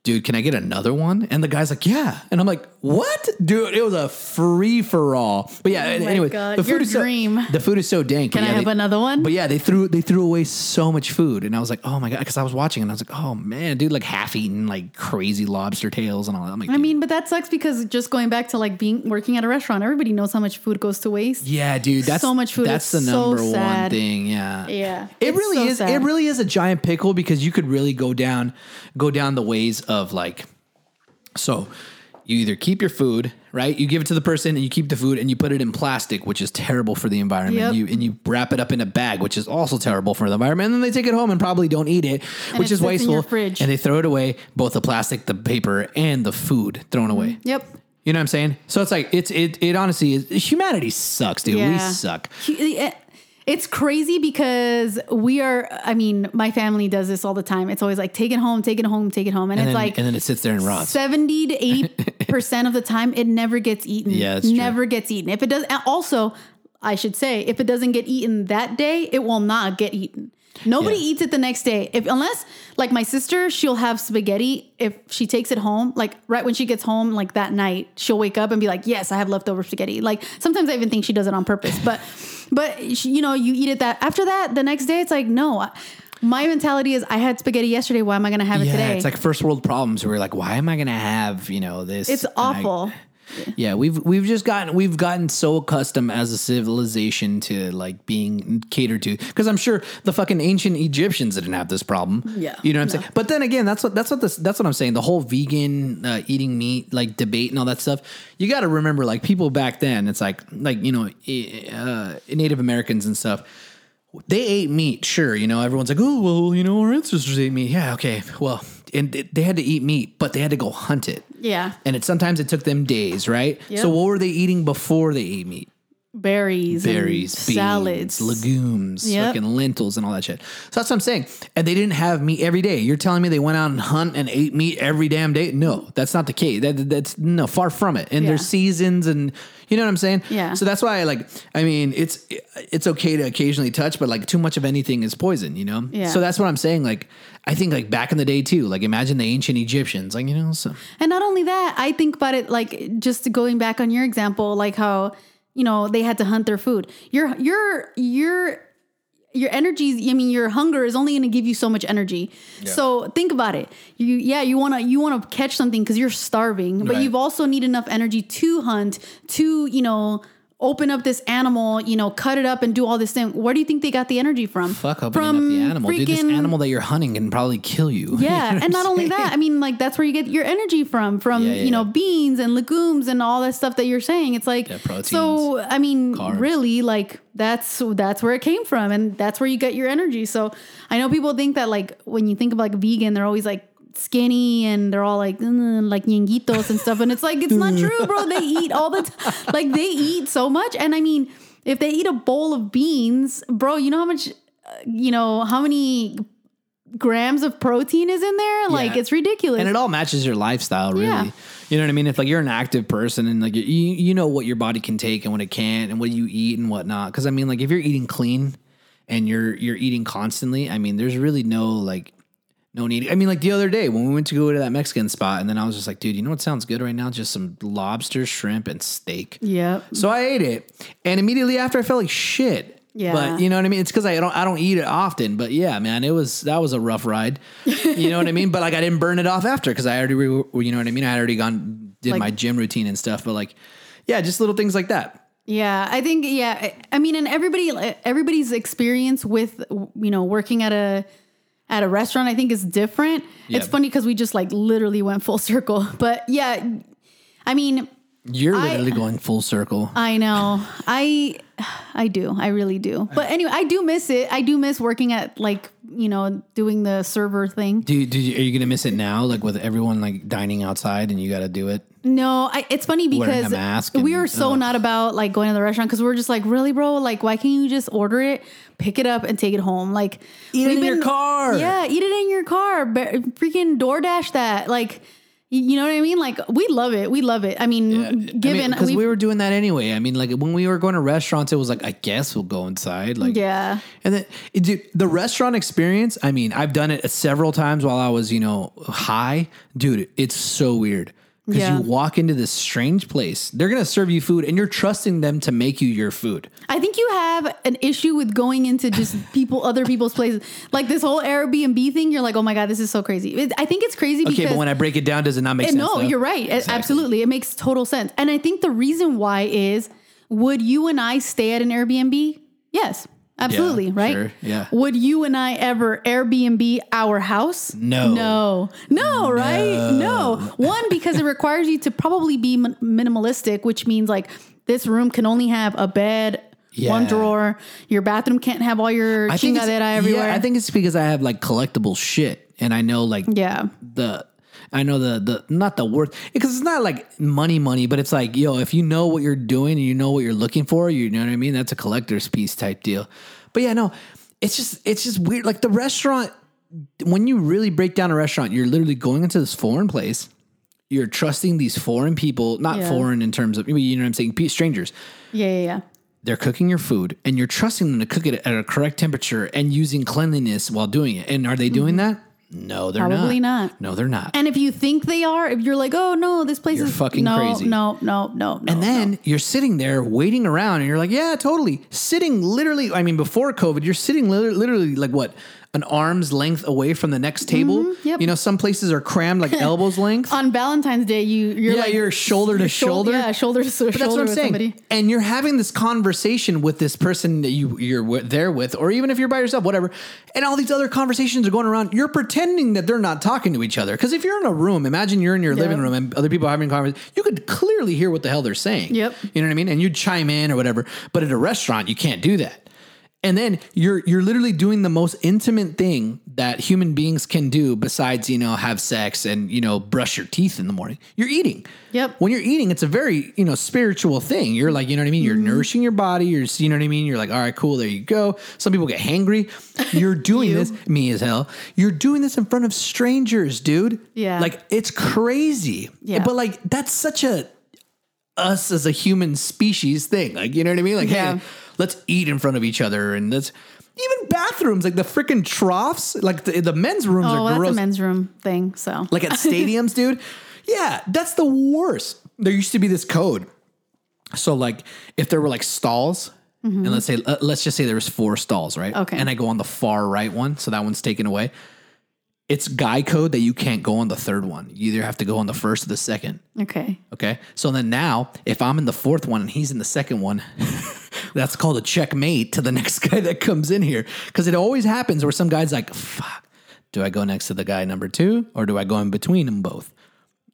dude, can I get another one? And the guy's like, yeah. And I'm like, what, dude? It was a free for all. But yeah, Oh anyway, God, the food your is so, dream. the food is so dank. Can But I have they- another one? But yeah, they threw they threw away so much food, and I was like, oh my god, because I was watching, and I was like, oh man, dude, like half eaten like crazy lobster tails and all that. I'm like, I mean, but that sucks because just going back to like being working at a restaurant, everybody knows how much food goes to waste. Yeah, dude, that's So much food. That's the so number one sad. thing. Yeah, Yeah, It really so is. It really is a giant pickle because you could really go down, go down the ways of like, so you either keep your food right, you give it to the person, and you keep the food, and you put it in plastic, which is terrible for the environment. Yep. You and you wrap it up in a bag, which is also terrible for the environment. And then they take it home and probably don't eat it, which it is wasteful. fridge. And they throw it away, both the plastic, the paper, and the food thrown away. Yep. You know what I'm saying? So it's like it's it it honestly is humanity sucks, dude. We suck. He- It's crazy because we are. I mean, my family does this all the time. It's always like take it home, take it home, take it home, and, And it's then, like and then it sits there and rots. seventy to eighty percent of the time it never gets eaten. Yeah, never gets eaten. If it does, also I should say, if it doesn't get eaten that day, it will not get eaten. Nobody Yeah. eats it the next day. If unless like my sister, she'll have spaghetti if she takes it home. Like right when she gets home, like that night, she'll wake up and be like, "Yes, I have leftover spaghetti." Like sometimes I even think she does it on purpose. But but you know, you eat it that after that the next day, it's like no. My mentality is I had spaghetti yesterday. Why am I going to have it yeah, today? it's like first world problems. Where we're like, why am I gonna have you know this? it's awful. I- awful. yeah, we've we've just gotten we've gotten so accustomed as a civilization to like being catered to because I'm sure the fucking ancient Egyptians didn't have this problem. Yeah, you know what I'm no. saying. But then again, that's what that's what this that's what I'm saying. The whole vegan uh, eating meat like debate and all that stuff. You got to remember, like people back then, it's like like you know uh, Native Americans and stuff. They ate meat, sure. You know, everyone's like, oh well, you know, our ancestors ate meat. Yeah, okay, well, and they had to eat meat, but they had to go hunt it Yeah. and it sometimes it took them days, right? Yep. So what were they eating before they ate meat? Berries, and Berries, beans, salads, legumes, Yep. fucking lentils, and all that shit. So that's what I'm saying. And they didn't have meat every day. You're telling me they went out and hunt and ate meat every damn day? No, that's not the case. That, that's no far from it. And there's seasons, and you know what I'm saying? Yeah. So that's why I like. I mean, it's it's okay to occasionally touch, but like too much of anything is poison. You know? Yeah. So that's what I'm saying. Like I think like back in the day too. Like imagine the ancient Egyptians. Like you know, so And not only that, I think about it like just going back on your example, like how you know they had to hunt their food. Your your your your energy, I mean, your hunger is only going to give you so much energy. So think about it. You, yeah, you want to, you want to catch something because you're starving, but Right. you've also need enough energy to hunt, to, you know, open up this animal, you know, cut it up and do all this thing. Where do you think they got the energy from? Fuck opening up the animal, dude. This animal that you're hunting can probably kill you. Yeah, and not only that, I mean, like that's where you get your energy from, from Yeah, yeah, you know yeah. beans and legumes and all that stuff that you're saying. It's like proteins, so. I mean, carbs. really, like that's that's where it came from, and that's where you get your energy. So I know people think that like when you think of like vegan, they're always like skinny and they're all like "Mm, like ñenguitos and stuff, and it's like it's not true, bro. They eat all the time, like they eat so much, and I mean, if they eat a bowl of beans, bro, you know how much. uh, You know how many grams of protein is in there. Like Yeah. it's ridiculous. and it all matches your lifestyle really Yeah. you know what i mean if like you're an active person and like you you know what your body can take and what it can't and what you eat and whatnot because i mean like if you're eating clean and you're you're eating constantly i mean there's really no like no need i mean like the other day when we went to go to that mexican spot and then i was just like dude you know what sounds good right now just some lobster shrimp and steak Yeah. so I ate it, and immediately after I felt like shit. Yeah. But you know what I mean? It's because I don't I don't eat it often. But yeah, man, it was that was a rough ride. You know what I mean? But like I didn't burn it off after because I already re- you know what I mean. I had already gone did Like- my gym routine and stuff. But like, yeah, just little things like that. Yeah, I think yeah. I- I mean, and everybody everybody's experience with you know working at a at a restaurant, I think is different. It's funny because we just like literally went full circle. But yeah, I mean, You're I- literally going full circle. I know. I I do. I really do. But anyway, I do miss it. I do miss working at like, you know, doing the server thing. do you, do you, are you gonna miss it now? Like with everyone like dining outside and you got to do it. No, I, it's funny because we are so ugh. not about like going to the restaurant because we're just like, really, bro? Like, why can't you just order it, pick it up, and take it home? Like, Eat it in your car. Yeah, eat it in your car. Freaking DoorDash that. Like, you know what I mean? Like, we love it. We love it. I mean, given because we've- we were doing that anyway. I mean, like when we were going to restaurants, it was like I guess we'll go inside. Like yeah, And then dude, the restaurant experience, I mean, I've done it several times while I was, you know, high. Dude, it's so weird. Because Yeah. you walk into this strange place, they're gonna serve you food and you're trusting them to make you your food. I think you have an issue with going into just people, other people's places. Like this whole Airbnb thing, you're like, oh my god, this is so crazy. It, I think it's crazy because Okay, but when I break it down, does it not make Uh, sense? No, though? you're right. It- Absolutely. It makes total sense. And I think the reason why is would you and I stay at an Airbnb? Yes. Absolutely, right? sure, yeah. Would you and I ever Airbnb our house? No. No. No, right? No. One because it requires you to probably be min- minimalistic, which means like this room can only have a bed, one drawer. Your bathroom can't have all your I think everywhere. Yeah, I think it's because I have like collectible shit and I know like yeah. the I know the the not the worth because it's not like money money, but it's like yo, if you know what you're doing and you know what you're looking for, you know what I mean. That's a collector's piece type deal. But yeah, no, it's just it's just weird. Like the restaurant, when you really break down a restaurant, you're literally going into this foreign place. You're trusting these foreign people, not Yeah. foreign in terms of you know what I'm saying, strangers. Yeah, yeah, yeah. They're cooking your food, and you're trusting them to cook it at a correct temperature and using cleanliness while doing it. And are they doing mm-hmm. that? No, they're. Probably not. not. No, they're not. And if you think they are, if you're like, oh no, this place You're is fucking no, crazy. No, no, no, no. And then you're sitting there waiting around and you're like, yeah, totally. Sitting literally, I mean, before COVID, you're sitting literally, literally like what? An arm's length away from the next table. Mm-hmm, yep. You know, some places are crammed like elbows length. on Valentine's Day, you you're Yeah, like you're shoulder to shoulder. Yeah, shoulder to shoulder But that's what I'm saying. somebody. And you're having this conversation with this person that you you're there with, or even if you're by yourself, whatever. And all these other conversations are going around. You're pretending that they're not talking to each other. Because if you're in a room, imagine you're in your living room and other people are having conversations. You could clearly hear what the hell they're saying. Yep. You know what I mean? And you'd chime in or whatever. But at a restaurant, you can't do that. And then you're you're literally doing the most intimate thing that human beings can do besides, you know, have sex and, you know, brush your teeth in the morning. You're eating. Yep. When you're eating, it's a very, you know, spiritual thing. You're like, you know what I mean? You're Mm-hmm. nourishing your body. You're, you know what I mean? You're like, all right, cool. There you go. Some people get hangry. You're doing You. this, me as hell. You're doing this in front of strangers, dude. Yeah. Like, it's crazy. Yeah. But like, that's such a, us as a human species thing. Like, you know what I mean? Like, Yeah. hey, let's eat in front of each other. And let's, even bathrooms, like the freaking troughs, like the, the men's rooms Oh, are that's gross a men's room thing. So like at stadiums, dude. Yeah, that's the worst. There used to be this code. So like if there were like stalls and let's say uh, let's just say there was four stalls, right? Okay. And I go on the far right one, so that one's taken away. It's guy code that you can't go on the third one. You either have to go on the first or the second. Okay. Okay. So then now, if I'm in the fourth one and he's in the second one, that's called a checkmate to the next guy that comes in here. Because it always happens where some guy's like, fuck, do I go next to the guy number two or do I go in between them both?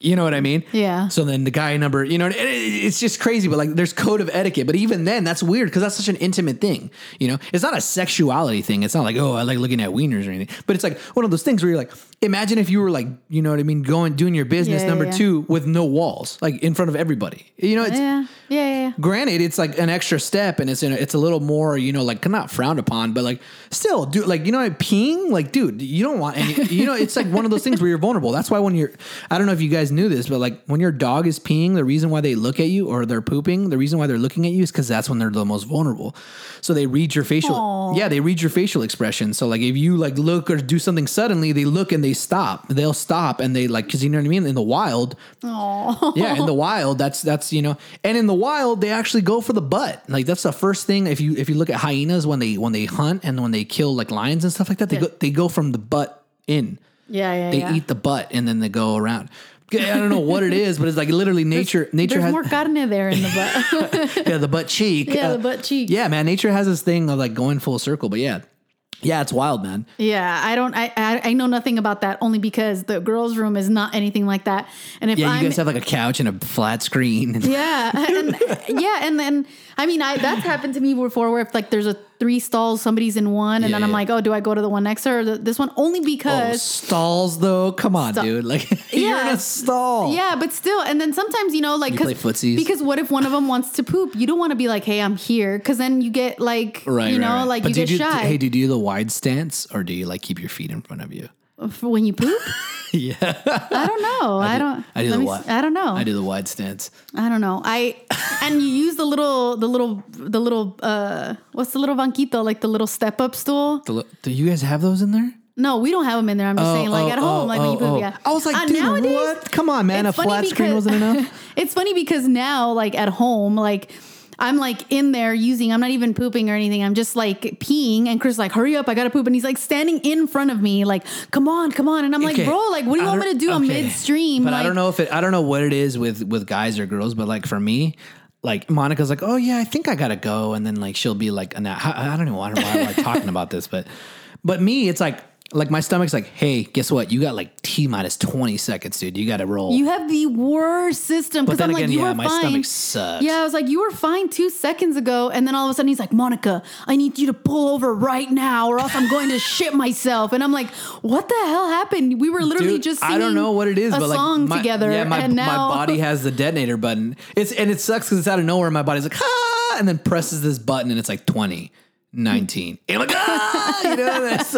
You know what I mean? Yeah. So then the guy number, you know, it- it- it's just crazy, but like there's code of etiquette. But even then, that's weird because that's such an intimate thing. You know, it's not a sexuality thing. It's not like, oh, I like looking at wieners or anything. But it's like one of those things where you're like, imagine if you were like, you know what I mean, going, doing your business Yeah, number yeah. two with no walls, like in front of everybody. You know, it's, Yeah. Yeah. Yeah. yeah. granted it's like an extra step and it's in a, it's a little more you know like not frowned upon but like still dude like you know peeing like dude you don't want any you know it's like one of those things where you're vulnerable that's why when you're i don't know if you guys knew this but like when your dog is peeing the reason why they look at you or they're pooping the reason why they're looking at you is because that's when they're the most vulnerable so they read your facial Aw. yeah they read your facial expression so like if you like look or do something suddenly they look and they stop they'll stop and they like because you know what i mean in the wild Oh. yeah, in the wild, that's that's you know, and in the wild, they actually go for the butt. Like that's the first thing. If you if you look at hyenas when they when they hunt and when they kill like lions and stuff like that, they Yeah. go they go from the butt in. Yeah. Yeah. They yeah. eat the butt and then they go around. I don't know what it is, but it's like literally nature. nature There's has more carne there in the butt. yeah the butt cheek. yeah, Uh, the butt cheek. Yeah, man, nature has this thing of like going full circle. But yeah, yeah, it's wild, man. Yeah, I don't. I, I I know nothing about that only because the girls' room is not anything like that. And if Yeah, I'm you guys have like a couch and a flat screen. Yeah, and yeah, and then I mean, I that's happened to me before where if like there's a three stalls, somebody's in one, and Yeah, then I'm yeah. like, oh, do I go to the one next to her or the, this one? Only Oh, because stalls though. Come on, dude. Like you're in Yeah. a stall. Yeah, but still, and then sometimes you know, like, You 'cause- play footsies? because what if one of them wants to poop? You don't want to be like, "Hey, I'm here," because then you get like, Right, you know, right, right. like But you get do- shy Hey, do you do the wide stance or do you like keep your feet in front of you? For when you poop. yeah, I don't know. I, don't. I do the me wide. I don't know. I do the wide stance. I don't know. I and you use the little, the little, the little. uh What's the little banquito? Like the little step up stool. The, do you guys have those in there? No, we don't have them in there. I'm just Oh, saying, like oh, at home, oh, like when you oh, poop. oh. Yeah. I was like, Uh, dude, what? Come on, man, a flat screen wasn't enough? it's funny because now, like at home, like. I'm like in there using, I'm not even pooping or anything. I'm just like peeing. And Chris, like, hurry up, I gotta poop. And he's like standing in front of me, like, come on, come on. And I'm like, Okay. bro, like, what do you want me to do? I'm midstream. But like, I don't know if it. I don't know what it is with with guys or girls. But like for me, like Monica's like, oh yeah, I think I gotta go, and then like she'll be like, I, I don't know why, why I'm like talking about this, but but me, it's like like my stomach's like, hey, guess what? You got like t minus twenty seconds, dude. You got to roll. You have the worst system. But Because then I'm like, again, you yeah, my fine. stomach sucks. Yeah, I was like, you were fine two seconds ago, and then all of a sudden he's like, Monica, I need you to pull over right now, or else I'm going to shit myself. And I'm like, what the hell happened? We were literally Dude, just singing I don't know what it is, a but like song my, together, Yeah, my, and now my body has the detonator button. It's and it sucks because it's out of nowhere. My body's like ah, and then presses this button, and it's like 20, 19. And I'm like ah, you know. That's,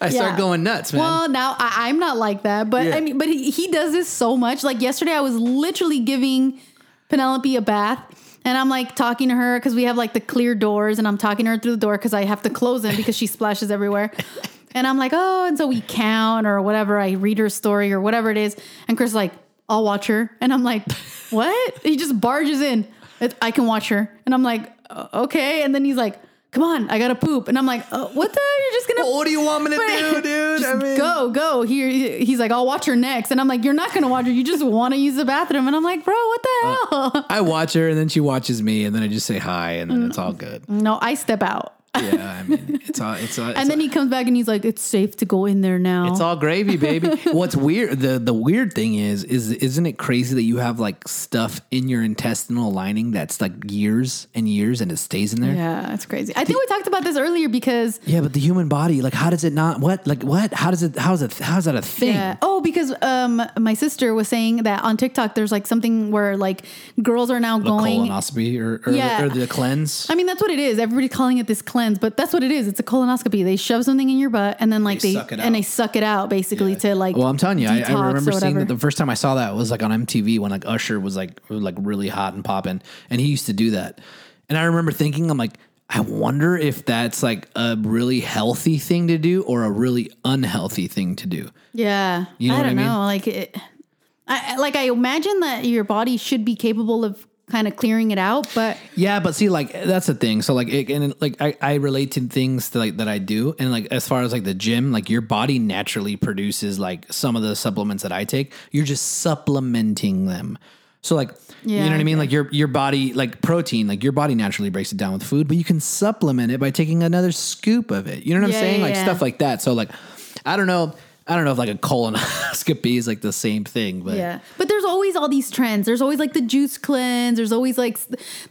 I start going nuts, man. Well, now I, I'm not like that, but Yeah. I mean, but he, he does this so much. Like yesterday, I was literally giving Penelope a bath. And I'm like talking to her because we have like the clear doors, and I'm talking to her through the door because I have to close them because she splashes everywhere. And I'm like, oh, and so we count or whatever. I read her story or whatever it is. And Chris is like, I'll watch her. And I'm like, what? he just barges in. I can watch her. And I'm like, "Uh, okay. And then he's like, come on, I gotta poop. And I'm like, uh, what the? Hell? You're just gonna Well, what do you want me to do, dude? just I mean, go, go. Here, he's like, I'll watch her next, and I'm like, you're not gonna watch her. You just want to use the bathroom, and I'm like, bro, what the Uh, hell? I watch her, and then she watches me, and then I just say hi, and then it's all good. no, I step out, Yeah, I mean, it's all, it's all, it's and then he comes back and he's like, it's safe to go in there now. It's all gravy, baby. What's weird the the weird thing is is isn't it crazy that you have like stuff in your intestinal lining that's like years and years and it stays in there? yeah, it's crazy. I think we talked about this earlier because Yeah, but the human body, like how does it not what like what? How does it how's it how's that a thing? Yeah. Oh, because um, my sister was saying that on TikTok there's like something where like girls are now The going. colonoscopy or or, Yeah. or the cleanse. I mean, that's what it is. Everybody's calling it this cleanse, but that's what it is. It's a colonoscopy. They shove something in your butt and then like They they, suck it and they suck it out basically to like. Well, I'm telling you, I, I remember seeing that the first time I saw that was like on MTV when like Usher was like like really hot and popping, and he used to do that. And I remember thinking, I'm like, I wonder if that's like a really healthy thing to do or a really unhealthy thing to do. Yeah, You know I what I don't mean? know. Like, it, I I- like I imagine that your body should be capable of kind of clearing it out. But Yeah, but see, like that's the thing. So like, it, and like I, I relate to things that like that I do, and like as far as like the gym, like your body naturally produces like some of the supplements that I take. You're just supplementing them. So like, yeah, you know what I mean? Like your your body, like protein, like your body naturally breaks it down with food, but you can supplement it by taking another scoop of it. You know what Yeah, I'm saying? yeah, like stuff like that. So like, I don't know. I don't know if like a colonoscopy is like the same thing, but Yeah. But there's always all these trends. There's always like the juice cleanse. There's always like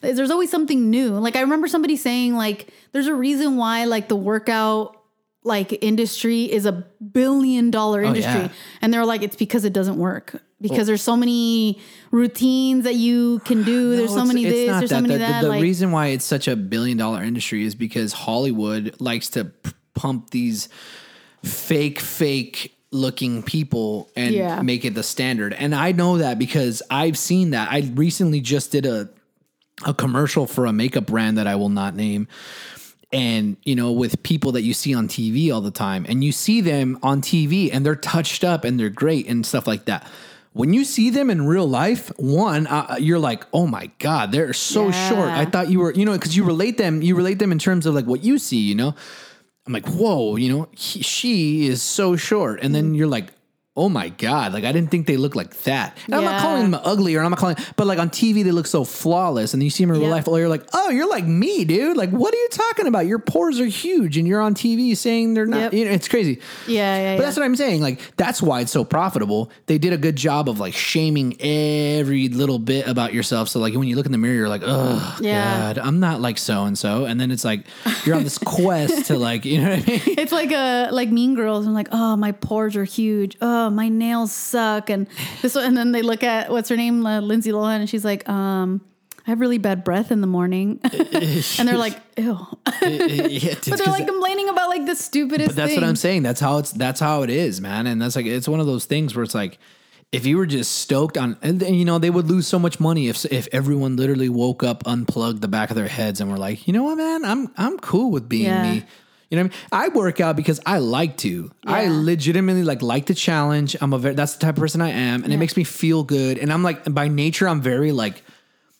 there's always something new. Like I remember somebody saying like there's a reason why like the workout like industry is a billion dollar oh, industry. Oh, yeah. And they're like it's because it doesn't work. Because there's so many routines that you can do. there's so many it's this, not there's so many The- that. The, like reason why it's such a billion dollar industry is because Hollywood likes to p- pump these fake, fake looking people and Yeah. make it the standard. And I know that because I've seen that. I recently just did a a commercial for a makeup brand that I will not name. And you know, with people that you see on TV all the time, and you see them on TV and they're touched up and they're great and stuff like that. When you see them in real life, one, uh, you're like, oh my God, they're so Yeah. short. I thought you were, you know, because you relate them, you relate them in terms of like what you see, you know? I'm like, whoa, you know, he, she is so short. And then you're like, oh my God, like I didn't think they look like that. And I'm not calling them ugly or I'm not calling, but like on TV, they look so flawless. And you see them in real Yep. life, oh, you're like, oh, you're like me, dude. Like, what are you talking about? Your pores are huge and you're on TV saying they're not, Yep. you know, it's crazy. Yeah, yeah, But yeah. that's what I'm saying. Like, that's why it's so profitable. They did a good job of like shaming every little bit about yourself. So, like, when you look in the mirror, you're like, oh, Yeah. God, I'm not like so and so. And then it's like, you're on this quest to like, you know what I mean? It's like a like Mean Girls. I'm like, oh, my pores are huge. Oh, my nails suck. And this, one, and then they look at what's her name, uh, Lindsay Lohan, and she's like, um, I have really bad breath in the morning, and they're like, ew. yeah, But they're like complaining about like the stupidest. But that's thing. what I'm saying. That's how it's that's how it is, man. And that's like it's one of those things where it's like if you were just stoked on and, and, you know they would lose so much money if if everyone literally woke up, unplugged the back of their heads and were like, "You know what, man? I'm I'm cool with being Yeah. me." You know what I mean? I work out because I like to. I legitimately like like the challenge. I'm a very that's the type of person I am and it makes me feel good. And I'm like by nature I'm very like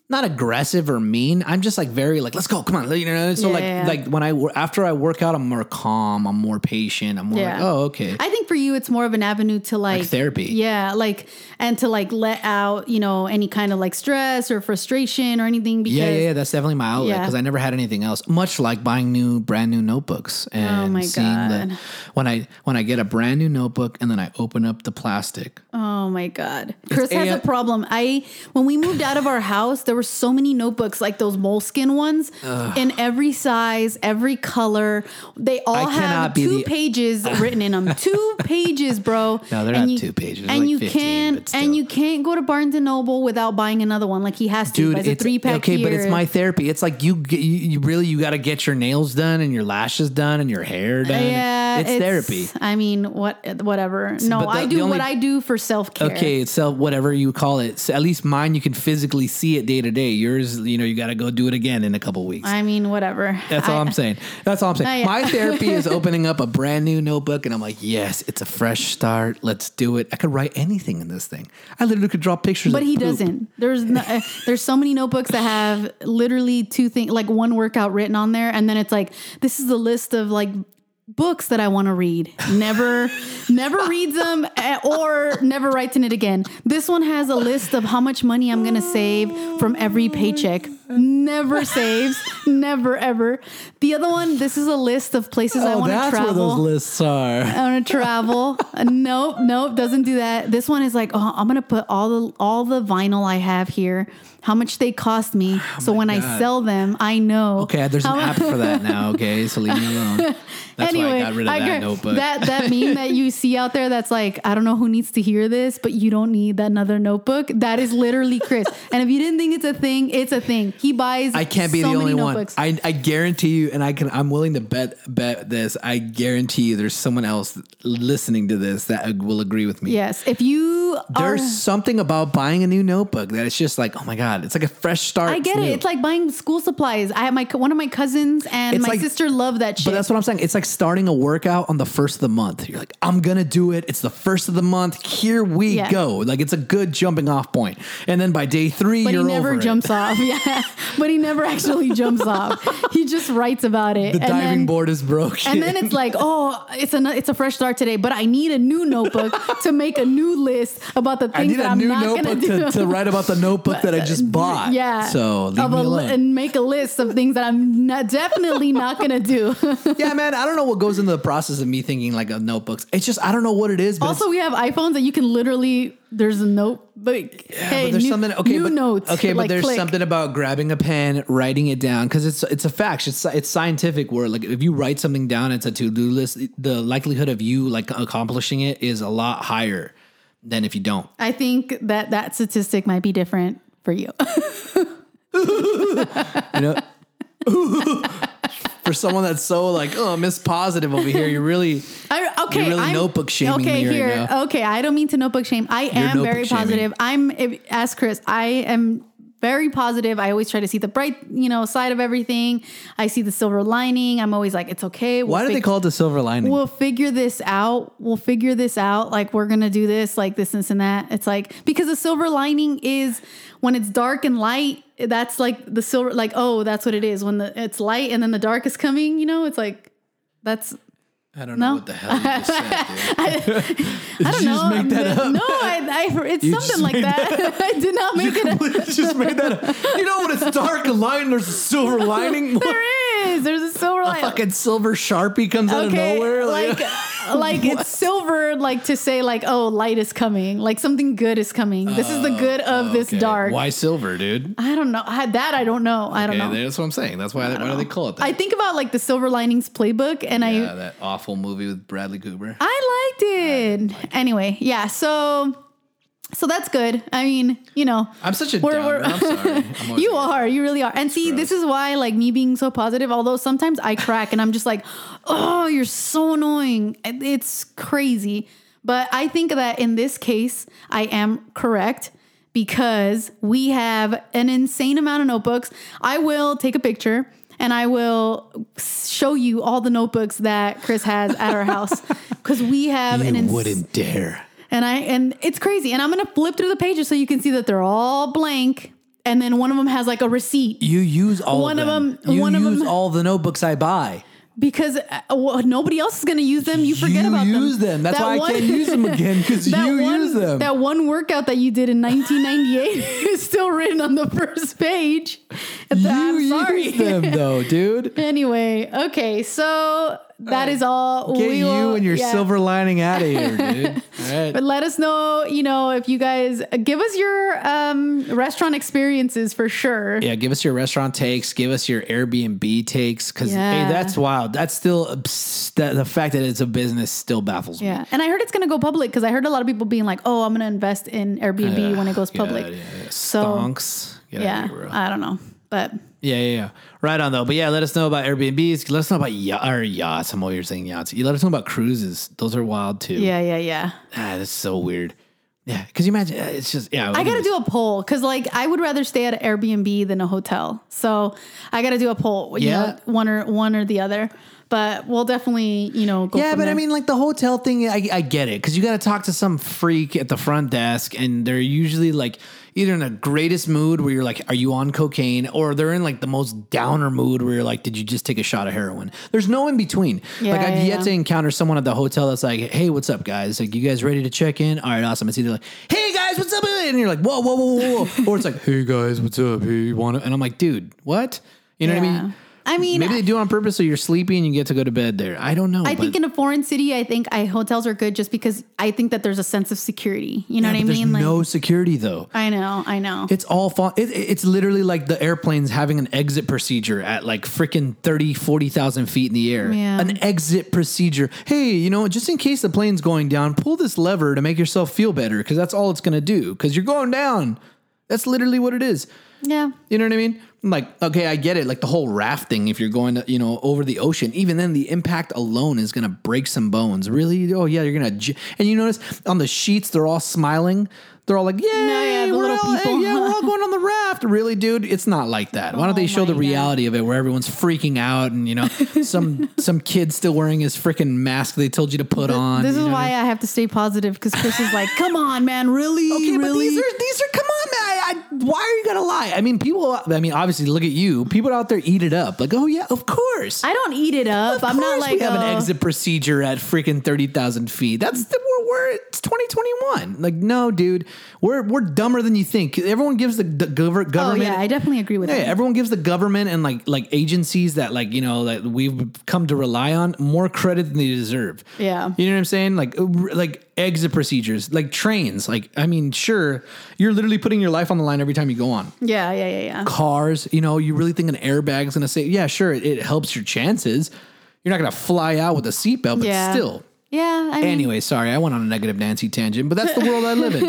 not aggressive or mean. I'm just like very like, let's go, come on, you know. So Yeah, like, yeah, like when I after I work out, I'm more calm. I'm more patient. I'm more Yeah. like, oh, okay. I think for you, it's more of an avenue to like, therapy. Yeah, like and to like let out, you know, any kind of like stress or frustration or anything. Because yeah, yeah, yeah, that's definitely my outlet because I never had anything else. Much like buying new, brand new notebooks oh and Oh my seeing God. the when I when I get a brand new notebook and then I open up the plastic. Oh my god. Chris has a- a problem. I when we moved out of our house, there were so many notebooks like those moleskin ones in every size, every color. They all I have two the- pages written in them. two pages, bro. No, they're And not you- two pages. They're And like you 15, can't and you can't go to Barnes and Noble without buying another one. Like he has to. Dude, it's three pack okay, but it's my therapy. It's like you, you, you really you got to get your nails done and your lashes done and your hair uh, done. yeah, it's, therapy. I mean, what, whatever. No, the- I do only- what I do for self care. Okay, it's self whatever you call it. So at least mine, you can physically see it day to day. Yours, you know, you got to go do it again in a couple weeks. I mean, whatever. That's all I- I'm saying. That's all I'm saying. My therapy is opening up a brand new notebook, and I'm like, yes, it's a fresh start. Let's do it. I could write anything in this thing. I literally could draw pictures. But he poop. doesn't. There's no, uh, there's so many notebooks that have literally two things, like one workout written on there, and then it's like this is the list of like books that I want to read. Never, never reads them eh, or never writes in it again. This one has a list of how much money I'm gonna save from every paycheck. Never saves. Never ever. The other one, this is a list of places I Oh, want to that's travel. where those lists are. I want to travel. Uh, nope, nope, doesn't do that. This one is like, oh, I'm gonna put all the all the vinyl I have here, how much they cost me, so when I Oh sell them, I know. Okay, there's an app for that now. Okay, so leave me alone. That's anyway, why I got rid of that notebook. That that meme that you see out there, that's like, I don't know who needs to hear this, but you don't need that another notebook. That is literally Chris. and if you didn't think it's a thing, it's a thing. He buys. I can't be so the only one. I, I guarantee you, and I can. I'm willing to bet bet this. I guarantee you, there's someone else listening to this that will agree with me. Yes. If you you are. There's something about buying a new notebook that it's just like, oh my god, it's like a fresh start. I get it. new. It's like buying school supplies. I have my one of my cousins and It's my like- sister love that shit. But that's what I'm saying. It's like starting a workout on the first of the month. You're like, I'm gonna do it. It's the first of the month. Here we Yeah. go. Like it's a good jumping off point. And then by day three, but he never over it. jumps off. Yeah, but he never actually jumps off. He just writes about it. The and diving then, board is broken. And then it's like, oh, it's a it's a fresh start today, but I need a new notebook to make a new list about the I things need that a I'm new notebook do. to, to write about the notebook that I just bought. Yeah. So leave me li- alone. and make a list of things that I'm not, definitely not gonna do. yeah, man. I don't know what goes into the process of me thinking like of notebooks. It's just I don't know what it is. But also, we have iPhones that you can literally. There's a note, but Yeah, hey, but there's new, something okay. new but, notes. Okay, but like, there's click. something about grabbing a pen, writing it down because it's it's a fact. It's it's scientific. Where like if you write something down, it's a to do list. The likelihood of you like accomplishing it is a lot higher than if you don't. I think that that statistic might be different for you. You know. For someone that's so like, oh, Miss Positive over here, you're really I, okay, You're really I'm- notebook shaming okay, me right here. now. Okay, I don't mean to notebook shame. I am notebook very shaming. positive. I'm if, ask Chris. I am very positive. I always try to see the bright, you know, side of everything. I see the silver lining. I'm always like, it's okay. We'll why do they call it the silver lining? We'll figure this out. We'll figure this out. Like we're gonna do this, like this, this, and that. It's like because the silver lining is when it's dark and light. That's like the silver. Like oh, that's what it is. When the it's light and then the dark is coming. You know, it's like that's I don't no. know what the hell you just said, dude. I don't you know. just make that No. I, I, it's You something like made that. I did not make it. Up. just made that up. You know when it's dark and light there's a silver lining? There is. There's a silver a fucking silver sharpie comes out of nowhere. like, like it's silver, like to say, like, oh, light is coming, like something good is coming. This is the oh, good of this Oh, dark. Why silver, dude? I don't know. I, that I don't know. I don't know. that's what I'm saying. That's why. Why do they call it that? I think about like the Silver Linings Playbook, and yeah, I that awful movie with Bradley Cooper. I liked it. Anyway, yeah. So. So that's good. I mean, you know, I'm such a We're- downer. we're- I'm sorry. I'm You are. You really are. And see, this is why, like me being so positive, although sometimes I crack and I'm just like, oh, you're so annoying. It's crazy. But I think that in this case, I am correct because we have an insane amount of notebooks. I will take a picture and I will show you all the notebooks that Chris has at our house because we have an You ins- wouldn't dare. And I and it's crazy. And I'm gonna flip through the pages so you can see that they're all blank. And then one of them has like a receipt You use all One of of them. them- You one of use them- all the notebooks I buy. because uh, well, nobody else is gonna use them. You forget you about use them. them. That's That why one- I can't use them again because you one, use them. That one workout that you did in 1998 is still written on the first page. you I'm sorry. use them though, dude. anyway, okay, so that is all. Get you will- and your yeah. silver lining out of here, dude. All right. But let us know, you know, if you guys give us your um, restaurant experiences for sure. Yeah, give us your restaurant takes. Give us your Airbnb takes. Because Yeah. hey, that's wild. That's still the fact that it's a business still baffles me. Yeah, and I heard it's gonna go public because I heard a lot of people being like, "Oh, I'm gonna invest in Airbnb when it goes public." So- Stonks. Get Yeah. I don't know, but Yeah, yeah, yeah. Right on though. But yeah, let us know about Airbnbs. Let us know about yacht or yachts. I'm here saying yachts. You let us know about cruises. Those are wild too. yeah, yeah, yeah. Ah, that's so weird. Yeah, because you imagine uh, it's just yeah. I gotta do a poll because, like, I would rather stay at an Airbnb than a hotel. So I gotta do a poll. Yeah. know, one or one or the other. But we'll definitely, you know, go. Yeah, but I mean, like the hotel thing, I, I get it because you got to talk to some freak at the front desk, and they're usually like either in the greatest mood where you're like, "Are you on cocaine?" or they're in like the most downer mood where you're like, "Did you just take a shot of heroin?" There's no in between. Yeah, like I've yeah, yet yeah. to encounter someone at the hotel that's like, "Hey, what's up, guys? Like, you guys ready to check in? All right, awesome." It's either like, "Hey guys, what's up?" and you're like, "Whoa, whoa, whoa, whoa,", whoa. or it's like, "Hey guys, what's up? Hey, you want to?" And I'm like, "Dude, what?" You know what I mean? I mean, Maybe they do on purpose so you're sleepy and you get to go to bed there. I don't know. I think in a foreign city, I think I hotels are good just because I think that there's a sense of security. You know Yeah, what I mean? Like, no security though. I know, I know. It's all fun. It, it's literally like the airplanes having an exit procedure at like freaking 30, 40,000 feet in the air. Yeah. An exit procedure. Hey, you know, just in case the plane's going down, pull this lever to make yourself feel better because that's all it's going to do because you're going down. That's literally what it is. yeah. You know what I mean? Like okay, I get it. Like the whole rafting, if you're going to, you know, over the ocean, even then the impact alone is gonna break some bones. Really? Oh yeah, you're gonna. j- And you notice on the sheets, they're all smiling. They're all like, "Yay, yeah, the we're little all, yeah, we're all going on the raft." Really, dude? It's not like that. Why don't they Oh show the my God. reality of it, where everyone's freaking out and you know, some some kid still wearing his freaking mask they told you to put on. This is what I why mean? I have to stay positive because Chris is like, "Come on, man, really, Okay, but these are these are come on, man. I, I, why are you gonna lie? I mean, people. I mean, obviously, look at you. People out there eat it up. Like, oh yeah, of course. I don't eat it up. Of I'm not like we have oh, an exit procedure at freaking thirty thousand feet. That's the we're, we're it's twenty twenty one. Like, no, dude, we're we're dumber than you think. Everyone gives the, the gover- Oh government. yeah, I definitely agree with Yeah, that. everyone gives the government and like like agencies that like you know that we've come to rely on more credit than they deserve. Yeah. you know what I'm saying? Like like exit procedures, like trains. Like I mean, sure, you're literally putting your life on the line every time you go on. Yeah, yeah, yeah, yeah. Cars, you know, you really think an airbag is gonna say, yeah, sure, it, it helps your chances. You're not gonna fly out with a seatbelt, but Yeah. still. Yeah. I mean, Anyway, sorry, I went on a negative Nancy tangent, but that's the world I live in.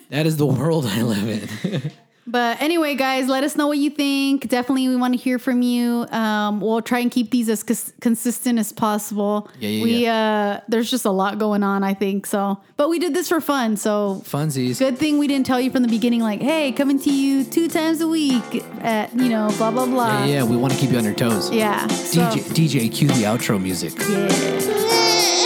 that is the world I live in. But anyway, guys, let us know what you think. Definitely, we want to hear from you. Um, we'll try and keep these as cons- consistent as possible. Yeah, yeah, we uh, there's just a lot going on, I think. So, but we did this for fun. So, Funsies. good thing we didn't tell you from the beginning, like, hey, coming to you two times a week at you know, blah blah blah. Yeah, yeah, we want to keep you on your toes. Yeah. So- DJ, DJ, cue the outro music. yeah.